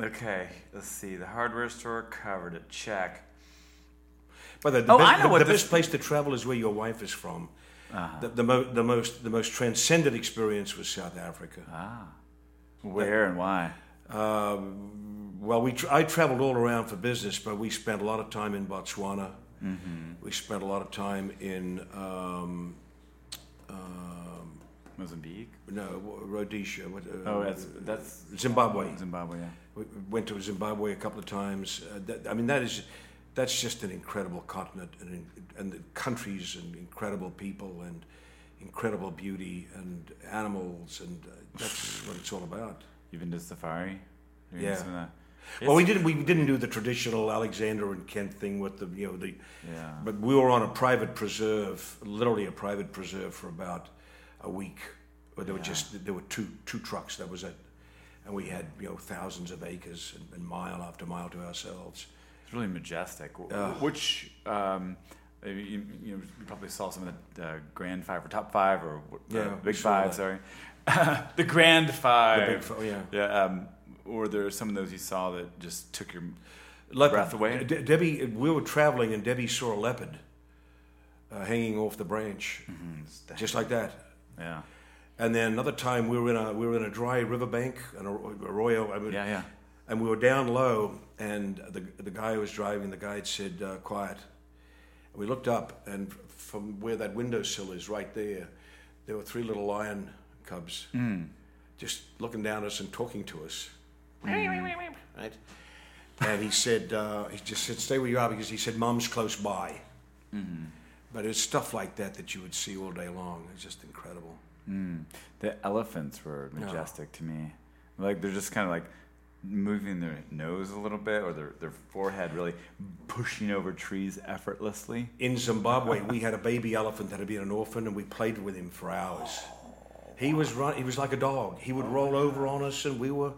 okay, let's see. The hardware store covered it. Check. But the, the, Oh, best, I know the, what the best place to travel is where your wife is from. Uh-huh. The, the, mo- the most the most transcendent experience was South Africa. Ah. Where and why? Um, well, we tra- I traveled all around for business, but we spent a lot of time in Botswana. Mm-hmm. We spent a lot of time in um, um, Mozambique. no Rhodesia. Uh, Oh, that's that's Zimbabwe. Zimbabwe. Yeah. We went to Zimbabwe a couple of times. Uh, that, I mean, that is that's just an incredible continent, and and the countries and incredible people and incredible beauty and animals, and uh, that's what it's all about. You've been to safari. Yeah. of well, we didn't we didn't do the traditional Alexander and Kent thing with the you know the, Yeah. but we were on a private preserve, literally a private preserve for about a week. Where there were just there were two two trucks. That was it, and we had you know thousands of acres and, and mile after mile to ourselves. It's really majestic. Yeah. Which um, you, you, know, you probably saw some of the uh, grand five or top five or uh, Yeah, big saw five. that. Sorry, the grand five. The big fo- yeah. Yeah. Um, or there are some of those you saw that just took your Like breath away. De- Debbie, we were traveling and Debbie saw a leopard uh, hanging off the branch, Mm-hmm. just like that. yeah. And then another time we were in a we were in a dry riverbank, an arroyo. I mean, Yeah, yeah. And we were down low, and the the guy who was driving, the guide said, uh, "Quiet." And we looked up, and from where that windowsill is, right there, there were three little lion cubs, just looking down at us and talking to us. Right? And he said, uh, he just said, "Stay where you are," because he said, "Mom's close by." But it's stuff like that that you would see all day long. It's just incredible. The elephants were majestic to me. Like they're just kind of like moving their nose a little bit or their, their forehead really pushing over trees effortlessly. In Zimbabwe, we had a baby elephant that had been an orphan, and we played with him for hours. He was run. He was like a dog. He would roll over on us, and we were.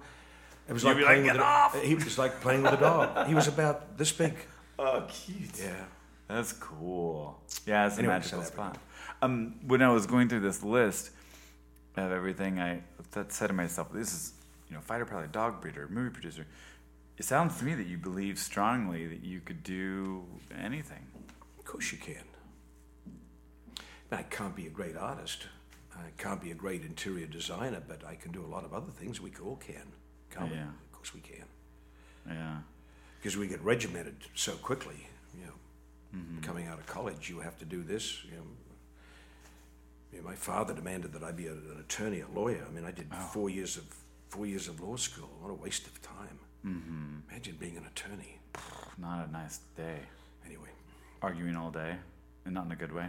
It was You'd like be like, playing "Get with off!" A, he was like playing with a dog. He was about this big. Oh, cute. Yeah. That's cool. Yeah, it's a Anyway, magical spot. Um, when I was going through this list of everything, I th- said to myself, "This is, you know, fighter pilot, dog breeder, movie producer." It sounds to me that you believe strongly that you could do anything. Of course you can. I can't be a great artist. I can't be a great interior designer, but I can do a lot of other things. We all can, can't we? Yeah. Of course we can. Yeah. Because we get regimented so quickly. You know, mm-hmm. coming out of college, you have to do this. You know, you know, my father demanded that I be an attorney, a lawyer. I mean, I did four years of four years of law school. What a waste of time. Mm-hmm. Imagine being an attorney. Not a nice day. Anyway, Arguing all day, and not in a good way.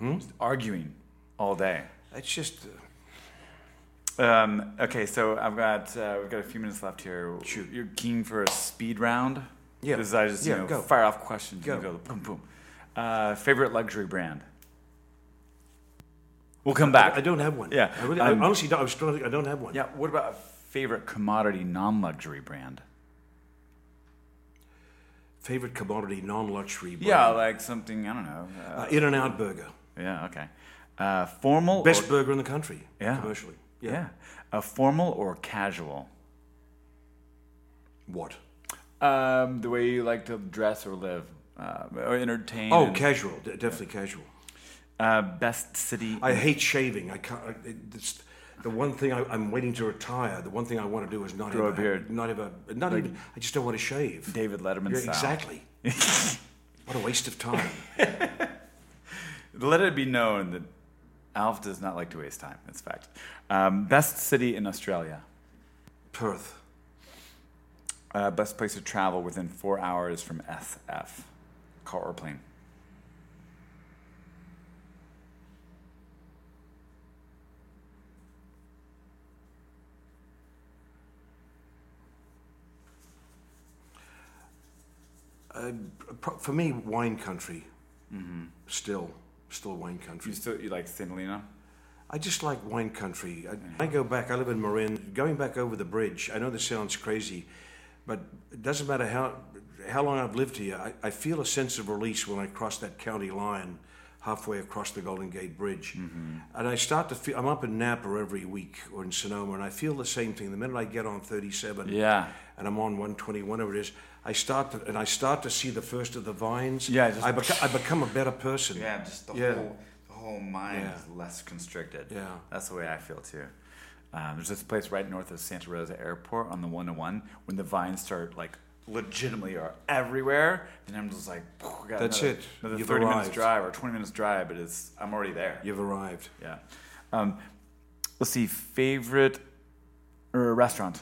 Just arguing all day. it's just. Uh, Um, okay, so I've got uh, we've got a few minutes left here. Shoot. You're keen for a speed round? Yeah. This is I just you know go. fire off questions. Go. And go boom boom. Uh, favorite luxury brand? We'll come back. I don't have one. Yeah, I, really, um, I honestly don't. I was to, I don't have one. Yeah. What about a favorite commodity non-luxury brand? Favorite commodity, non-luxury. Brand. Yeah, like something I don't know. Uh, Uh, In-N-Out Burger, yeah. Okay. Uh, formal. best or, burger in the country. Yeah. Commercially. yeah. A formal or casual? What? Um, the way you like to dress or live, uh, or entertain. Oh, and- casual. De- definitely casual. Uh, best city. I hate shaving. I can't. I, it- it's the one thing I, I'm waiting to retire. The one thing I want to do is not Grow a have beard. Not have a. Not even. I just don't want to shave. David Letterman Yeah, style. exactly. what a waste of time. Let it be known that Alf does not like to waste time. That's fact. Um, best city in Australia. Perth. Uh, best place to travel within four hours from SF. Car or plane. Uh, for me, wine country. Still, still wine country. You still you like St. Helena? I just like wine country. I, I go back. I live in Marin. Going back over the bridge. I know this sounds crazy, but it doesn't matter how how long I've lived here. I, I feel a sense of release when I cross that county line, halfway across the Golden Gate Bridge, and I start to feel. I'm up in Napa every week or in Sonoma, and I feel the same thing. The minute I get on 37, Yeah. and I'm on 120, whatever it is, I start to and I start to see the first of the vines. Yeah, just- I, beca- I become a better person. Yeah, just the Yeah. whole the whole mind Yeah. is less constricted. Yeah. that's the way I feel too. Um, there's this place right north of Santa Rosa Airport on the 101 when the vines start like legitimately are everywhere, and I'm just like, got That's another, it. Another You've 30 minutes drive or 20 minutes drive, but it's I'm already there. You've arrived. Yeah. Um, let's see, favorite or restaurant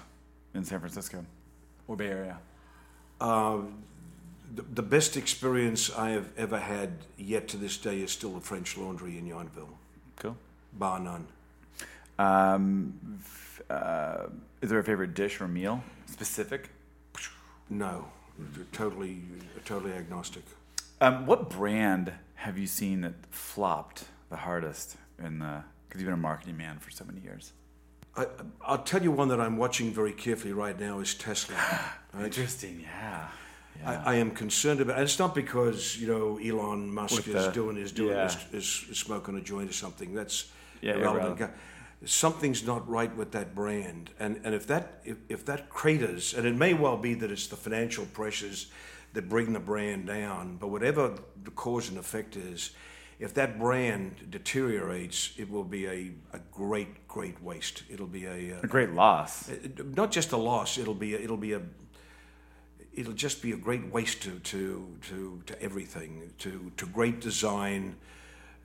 in San Francisco or Bay Area. The, the best experience I have ever had yet to this day is still the French Laundry in Yountville, Cool. bar none. Um, uh, is there a favorite dish or meal specific? No, totally, totally agnostic. Um, what brand have you seen that flopped the hardest in the? Because you've been a marketing man for so many years. I, I'll tell you one that I'm watching very carefully right now is Tesla. right? Interesting. Yeah. Yeah. I, I am concerned about, and it's not because you know Elon Musk is doing is doing yeah. is, is, smoking a joint or something. That's Yeah, irrelevant. irrelevant. Something's not right with that brand, and and if that if, if that craters, and it may well be that it's the financial pressures that bring the brand down, but whatever the cause and effect is, if that brand deteriorates, it will be a, a great, great waste. It'll be a, uh, A great loss. Uh, a not just a loss. It'll be a, it'll be a it'll just be a great waste to to to, to everything to to great design.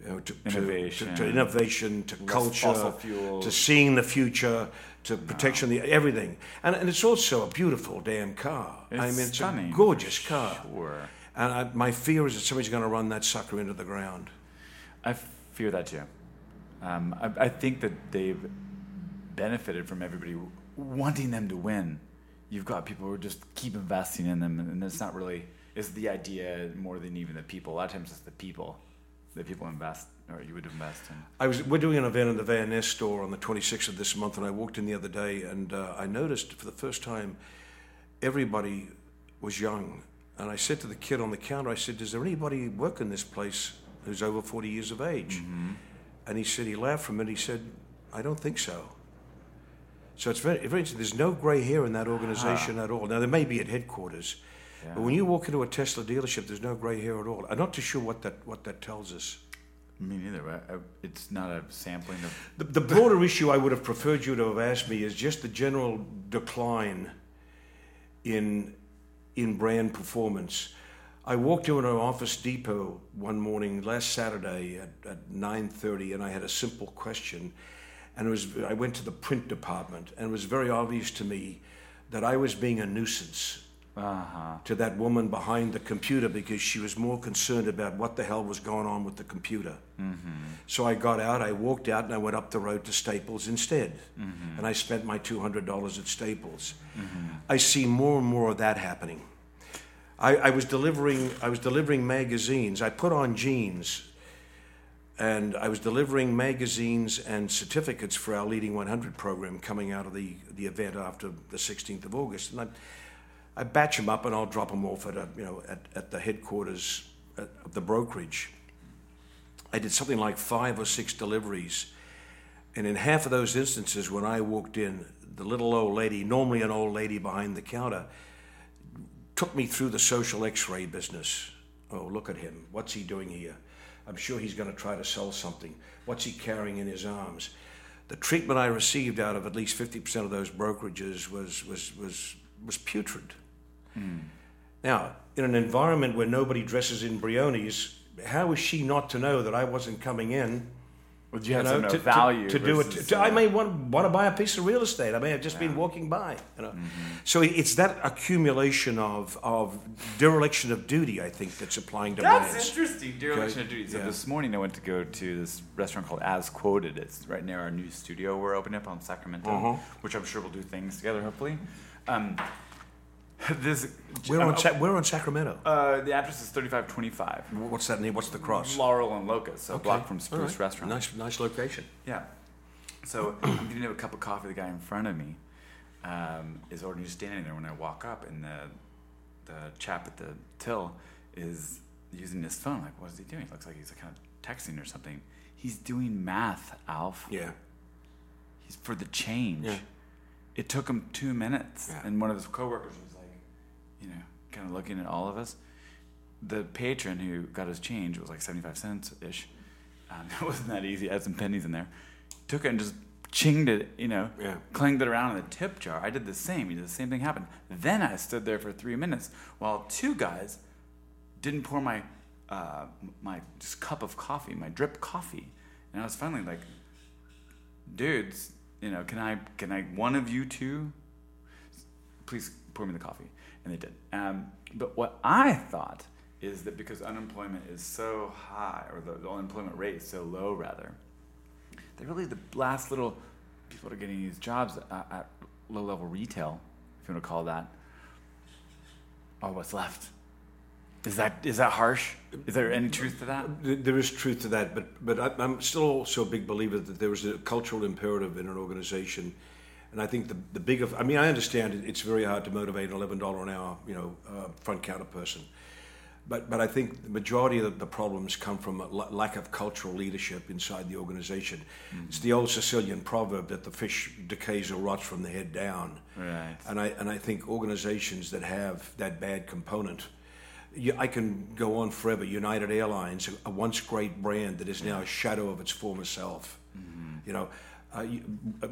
You know, to, to- Innovation. to, to innovation, to culture, to seeing the future, to protection, the everything, and and it's also a beautiful damn car. I It's mean, it's stunning, a gorgeous car. Sure. And I, my fear is that somebody's going to run that sucker into the ground. I fear that too. Um, I, I think that they've benefited from everybody wanting them to win. You've got people who just keep investing in them, and it's not really it's the idea more than even the people. A lot of times, it's the people that people invest or you would invest in. I was we're doing an event in the Van Ness store on the 26th of this month, and I walked in the other day, and uh, I noticed for the first time everybody was young. And I said to the kid on the counter, I said, "Does there anybody work in this place who's over 40 years of age?" Mm-hmm. And he said he laughed for a minute. He said, "I don't think so." So it's very, very there's no grey hair in that organization ah. at all. Now there may be at headquarters, but when you walk into a Tesla dealership, there's no grey hair at all. I'm not too sure what that what that tells us. Me neither. But I, it's not a sampling of. The, the broader issue I would have preferred you to have asked me is just the general decline in in brand performance. I walked into an Office Depot one morning last Saturday at, at 9:30, and I had a simple question, and it was I went to the print department, and it was very obvious to me that I was being a nuisance Uh-huh. to that woman behind the computer because she was more concerned about what the hell was going on with the computer. Mm-hmm. So I got out, I walked out, and I went up the road to Staples instead. Mm-hmm. And I spent my $200 at Staples. Mm-hmm. I see more and more of that happening. I, I was delivering I was delivering magazines. I put on jeans and I was delivering magazines and certificates for our Leading 100 program coming out of the, the event after the 16th of August. And I, I batch them up and I'll drop them off at, a, you know, at, at the headquarters of the brokerage. I did something like five or six deliveries. And in half of those instances, when I walked in, the little old lady, normally an old lady behind the counter, took me through the social x ray business. Oh, look at him. What's he doing here? I'm sure he's going to try to sell something. What's he carrying in his arms? The treatment I received out of at least 50% of those brokerages was, was, was, was putrid. Hmm. Now, in an environment where nobody dresses in briones, how is she not to know that I wasn't coming in? Well, you have know, to, to- value. to, do it. To, I uh, may want, want to buy a piece of real estate. I may have just been walking by. You know, so it's that accumulation of of dereliction of duty. I think that's applying to That's brands. interesting. Dereliction Okay. of duty. So Yeah. this morning I went to go to this restaurant called As Quoted. It's right near our new studio we're opening up on Sacramento, Uh-huh. which I'm sure we'll do things together. Hopefully, um, this We're on Sa- we're on Sacramento. uh, the address is 3525 What's that name? What's the cross? Laurel and Locust, so a block from All Spruce right. Restaurant. Nice, nice location. Yeah. So I'm getting a cup of coffee. The guy in front of me um, is already standing there when I walk up, and the the chap at the till is using his phone. Like, what is he doing? It looks like he's kind of texting or something. He's doing math, Alf. Yeah. He's for the change. Yeah. It took him two minutes, Yeah. and one of his coworkers was you know, kind of looking at all of us. The patron who got his change it was like seventy-five cents ish. Um, it wasn't that easy. I had some pennies in there. Took it and just chinged it, you know, Yeah. clanged it around in the tip jar. I did the same. The same thing happened. Then I stood there for three minutes while two guys didn't pour my uh, my just cup of coffee, my drip coffee, and I was finally like, dudes, you know, can I can I one of you two, please pour me the coffee, and they did. Um, but what I thought is that because unemployment is so high, or the, the unemployment rate is so low, rather, that really the last little people that are getting these jobs at, at low level retail, if you want to call that, are what's left. Is that is that harsh? Is there any truth to that? There is truth to that, but but I'm still also a big believer that there is a cultural imperative in an organization, and I think the the bigger. I mean, I understand it, it's very hard to motivate an eleven dollar an hour, you know, uh, front counter person, but but I think the majority of the, the problems come from a lack of cultural leadership inside the organization. It's the old Sicilian proverb that the fish decays or rots from the head down. Right. And I and I think organizations that have that bad component you, I can go on forever. United Airlines, a once great brand that is now a shadow of its former self. You know, uh,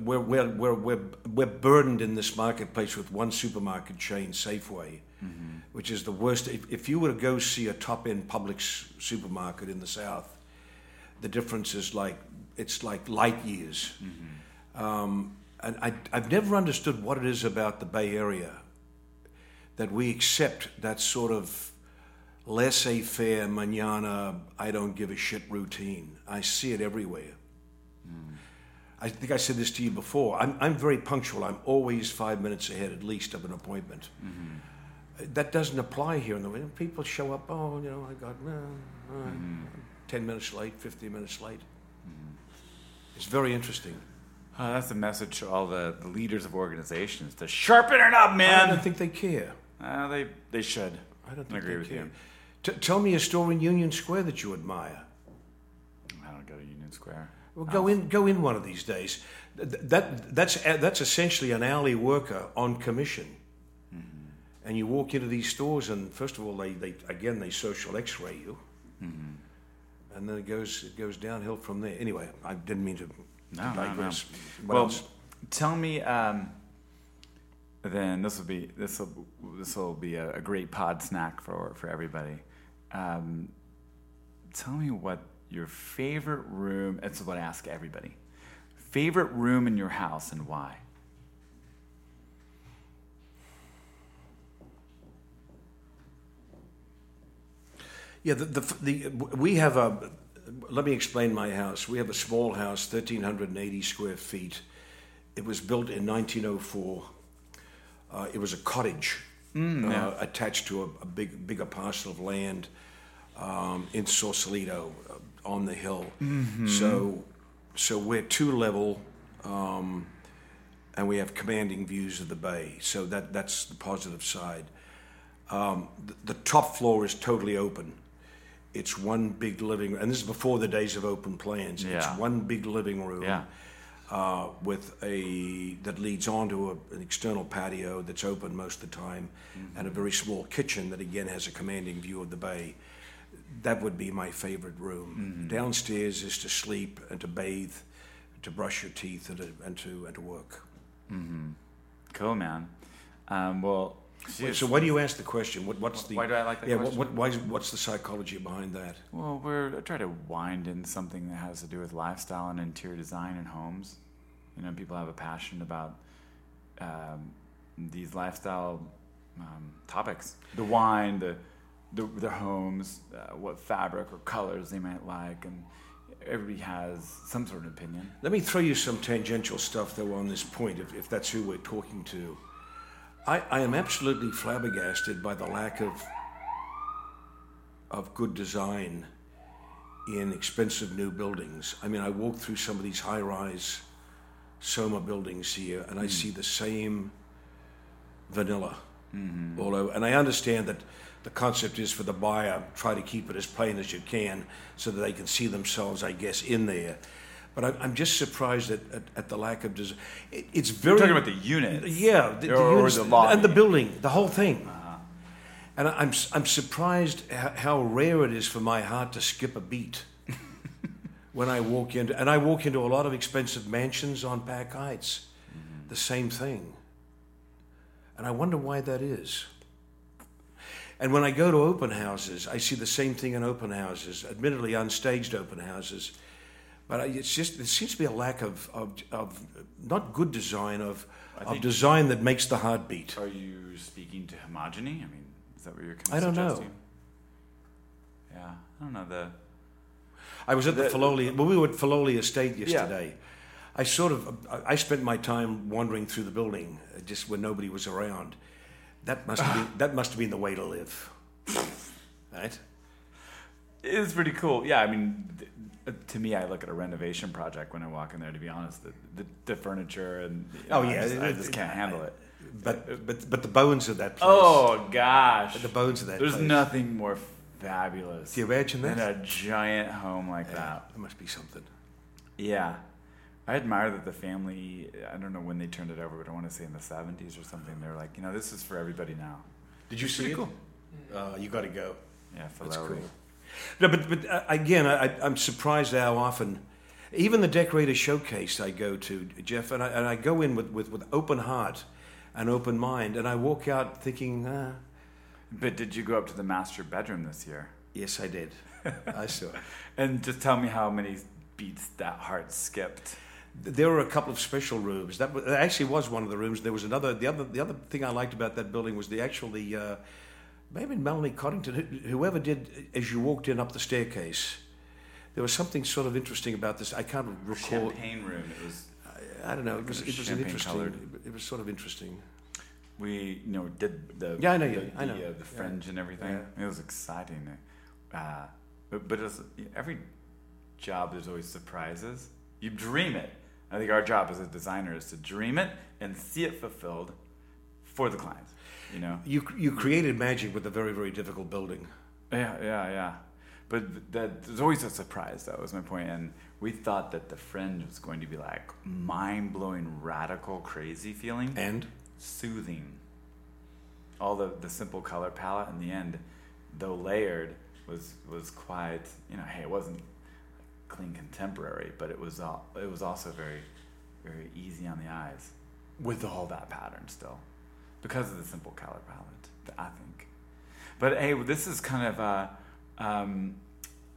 we're, we're, we're, we're, we're burdened in this marketplace with one supermarket chain, Safeway, which is the worst. If, if you were to go see a top end Publix supermarket in the South, the difference is like it's like light years. Um, and I, I've never understood what it is about the Bay Area that we accept that sort of laissez-faire, manana, I don't give a shit routine. I see it everywhere. I think I said this to you before. I'm, I'm very punctual. I'm always five minutes ahead, at least, of an appointment. That doesn't apply here in the winter. People show up. Oh, you know, I got uh, uh, ten minutes late, fifteen minutes late. It's very interesting. Oh, that's the message to all the, the leaders of organizations to sharpen it up, man. I don't think they care. Uh, they they should. I don't think agree they with care. you. T- tell me a store in Union Square that you admire. I don't go to Union Square. Well, go in, go in one of these days. That, that's, that's essentially an hourly worker on commission. And you walk into these stores, and first of all, they, they again they social X-ray you, and then it goes it goes downhill from there. Anyway, I didn't mean to, No, no, no. Well, else? tell me. Um, then this will be this will this will be a, a great pod snack for for everybody. Um, tell me what your favorite room. It's what I ask everybody. Favorite room in your house and why? Yeah, the, the, the, we have a. Let me explain my house. We have a small house, 1,380 square feet. It was built in 1904. Uh, it was a cottage uh, attached to a, a big, bigger parcel of land um, in Sausalito on the hill. So, so we're two level, um, and we have commanding views of the bay. So that that's the positive side. Um, the, the top floor is totally open. It's one big living, and this is before the days of open plans. Yeah. It's one big living room Yeah. uh, with a that leads onto a, an external patio that's open most of the time, and a very small kitchen that again has a commanding view of the bay. That would be my favorite room. Downstairs is to sleep and to bathe, to brush your teeth, and to and to, and to work. Cool, man. Um, well, Wait, so why do you ask the question? What, what's the Why do I like that yeah? question? What, what, why, what's the psychology behind that? Well, we're I try to wind in something that has to do with lifestyle and interior design and homes. You know, people have a passion about um, these lifestyle um, topics: the wine, the the, the homes, uh, what fabric or colors they might like, and everybody has some sort of opinion. Let me throw you some tangential stuff, though, on this point, if, if that's who we're talking to. I, I am absolutely flabbergasted by the lack of, of good design in expensive new buildings. I mean, I walk through some of these high rise Soma buildings here, and I see the same vanilla all over. And I understand that the concept is for the buyer, try to keep it as plain as you can so that they can see themselves, I guess, in there. But I'm, I'm just surprised at, at, at the lack of design. It, it's very. You're talking about the unit. Yeah, the, the or, or units the lobby. and the building, the whole thing. Uh-huh. And I- I'm I'm surprised how, how rare it is for my heart to skip a beat when I walk into and I walk into a lot of expensive mansions on Pac Heights. Mm-hmm. The same thing. And I wonder why that is. And when I go to open houses, I see the same thing in open houses, admittedly unstaged open houses. But I, it's just there seems to be a lack of, of, of not good design of, of design that makes the heart beat. Are you speaking to homogeny? I mean, is that what you're kind of I don't know. suggesting? Yeah, I don't know the. I was at the, The- Filoli. Well, we were at Filoli Estate yesterday. Yeah. I sort of I spent my time wandering through the building just when nobody was around. That must have been, that must have been the way to live, right? It's pretty cool. Yeah, I mean, th- uh, to me, I look at a renovation project when I walk in there. To be honest, the, the, the furniture and you Oh, know, I yeah, just, I just it- can't handle it. But but but the bones of that place. Oh gosh, the bones of that There's place. nothing more fabulous. Do you imagine than that? a giant home like Yeah, that. that must be something. Yeah. I admire that the family, I don't know when they turned it over, but I want to say in the 70s or something, they were like, you know, this is for everybody now. Did you see it? cool. uh, you got to go. Yeah, for That's Filoli. cool. No, but but uh, again, I, I'm surprised how often, even the decorator showcase I go to, Jeff, and I, and I go in with, with, with open heart and open mind, and I walk out thinking, ah, But did you go up to the master bedroom this year? yes, I did. I saw. it. And just tell me how many beats that heart skipped. There were a couple of special rooms. That, that actually was one of the rooms. There was another. The other. The other thing I liked about that building was the actual the. Uh, maybe Melanie Coddington, who- whoever did as you walked in up the staircase. There was something sort of interesting about this. I can't recall. Champagne room. It was. I don't know. It was, It was it was interesting. colored. It was sort of interesting. We, you know, did the Yeah, I know the, you- I know. the, uh, the fringe and everything. Yeah. It was exciting. Uh, but but it was, every job there's always surprises. You dream it. I think our job as a designer is to dream it and see it fulfilled for the clients. You know. You you created magic with a very very difficult building. Yeah, yeah, yeah. But that there's always a surprise, That Was my point. and we thought that the fringe was going to be like mind blowing, radical, crazy feeling. And soothing. All the, the simple color palette in the end, though layered, was was quite you know hey it wasn't clean contemporary, but it was all, it was also very very easy on the eyes with all that pattern still because of the simple color palette I think. But hey, this is kind of uh, um,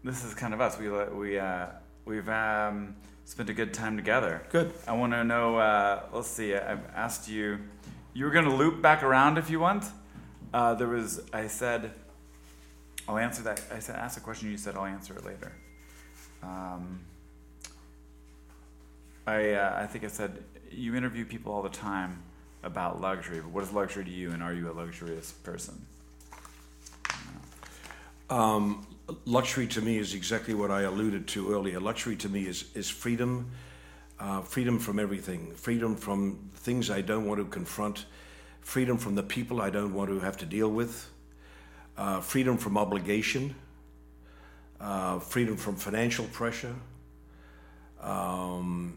this is kind of us. We we uh, we've um, spent a good time together. Good. I want to know. Uh, let's see. I've asked you. You were going to loop back around if you want. Uh, there was. I said. I'll answer that. I said ask a question. You said I'll answer it later. Um, I uh, I think I said you interview people all the time about luxury. But what is luxury to you, and are you a luxurious person? Um, luxury to me is exactly what I alluded to earlier. Luxury to me is is freedom, uh, freedom from everything, freedom from things I don't want to confront, freedom from the people I don't want to have to deal with, uh, freedom from obligation, uh, freedom from financial pressure. Um,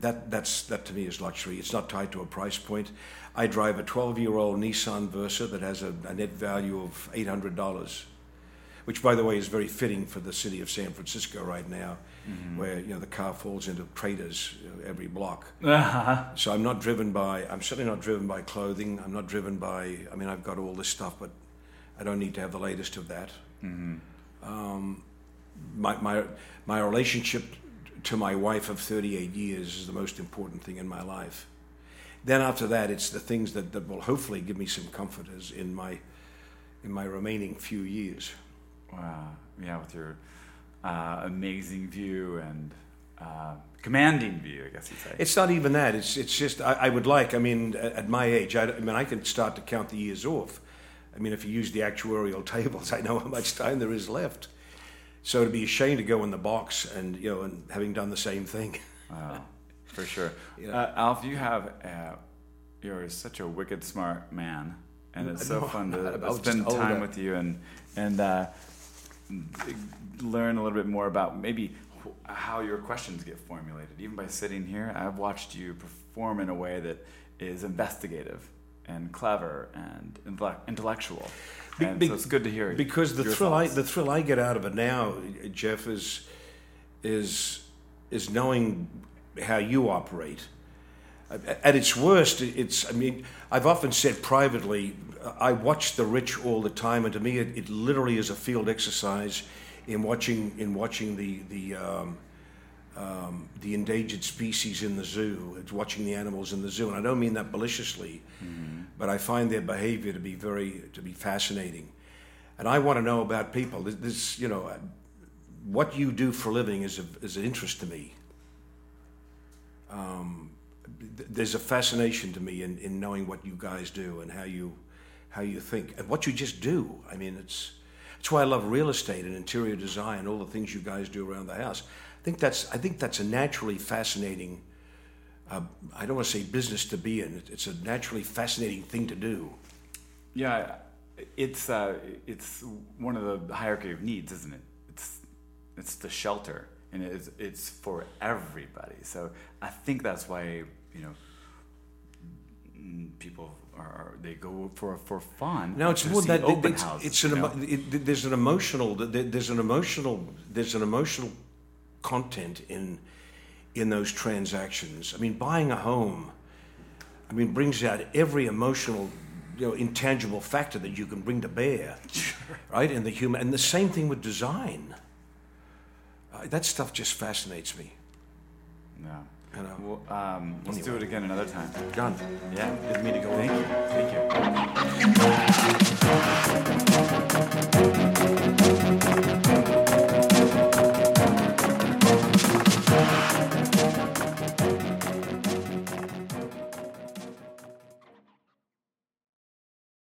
that that's that to me is luxury. It's not tied to a price point. I drive a 12-year-old Nissan Versa that has a, a net value of $800, which, by the way, is very fitting for the city of San Francisco right now, where you know the car falls into craters every block. So I'm not driven by. I'm certainly not driven by clothing. I'm not driven by. I mean, I've got all this stuff, but I don't need to have the latest of that. Um, my my my relationship to my wife of 38 years is the most important thing in my life. Then after that, it's the things that, that will hopefully give me some comfort as in my in my remaining few years. Wow. Yeah, with your uh, amazing view and uh, commanding view, I guess you'd say. It's not even that. It's it's just I, I would like. I mean, at my age, I, I mean, I can start to count the years off. I mean, if you use the actuarial tables, I know how much time there is left. So to be ashamed to go in the box and you know and having done the same thing. Wow, for sure. You know. Uh, Alf, you have uh, you're such a wicked smart man, and it's so No, fun to spend time older. with you and and uh, learn a little bit more about maybe wh- how your questions get formulated. Even by sitting here, I've watched you perform in a way that is investigative and clever and intellectual. And be- so it's good to hear. because the thrill I, the thrill I get out of it now, Jeff, is is is knowing how you operate. At its worst, it's. I mean, I've often said privately, I watch the rich all the time, and to me, it, it literally is a field exercise in watching in watching the the. Um, um, the endangered species in the zoo. It's watching the animals in the zoo, and I don't mean that maliciously, but I find their behavior to be very to be fascinating, and I want to know about people. This, you know, uh, what you do for a living is a, is an interest to me. Um, th- there's a fascination to me in, in knowing what you guys do and how you how you think and what you just do. I mean, it's it's why I love real estate and interior design, and all the things you guys do around the house. I think that's I think that's a naturally fascinating. Uh, I don't want to say business to be in. It's a naturally fascinating thing to do. Yeah, it's uh, it's one of the hierarchy of needs, isn't it? It's it's the shelter, and it's it's for everybody. So I think that's why you know people are they go for for fun. No, it's more that open it's, houses. it's an emo- it, there's an emotional there's an emotional there's an emotional content in in those transactions. I mean, buying a home, I mean, brings out every emotional, you know, intangible factor that you can bring to bear, sure. right? And the human, and the same thing with design. Uh, that stuff just fascinates me. Yeah. Well, um, let's anyway. do it again another time. Done. Yeah. Didn't to go. Thank on. you. Thank you.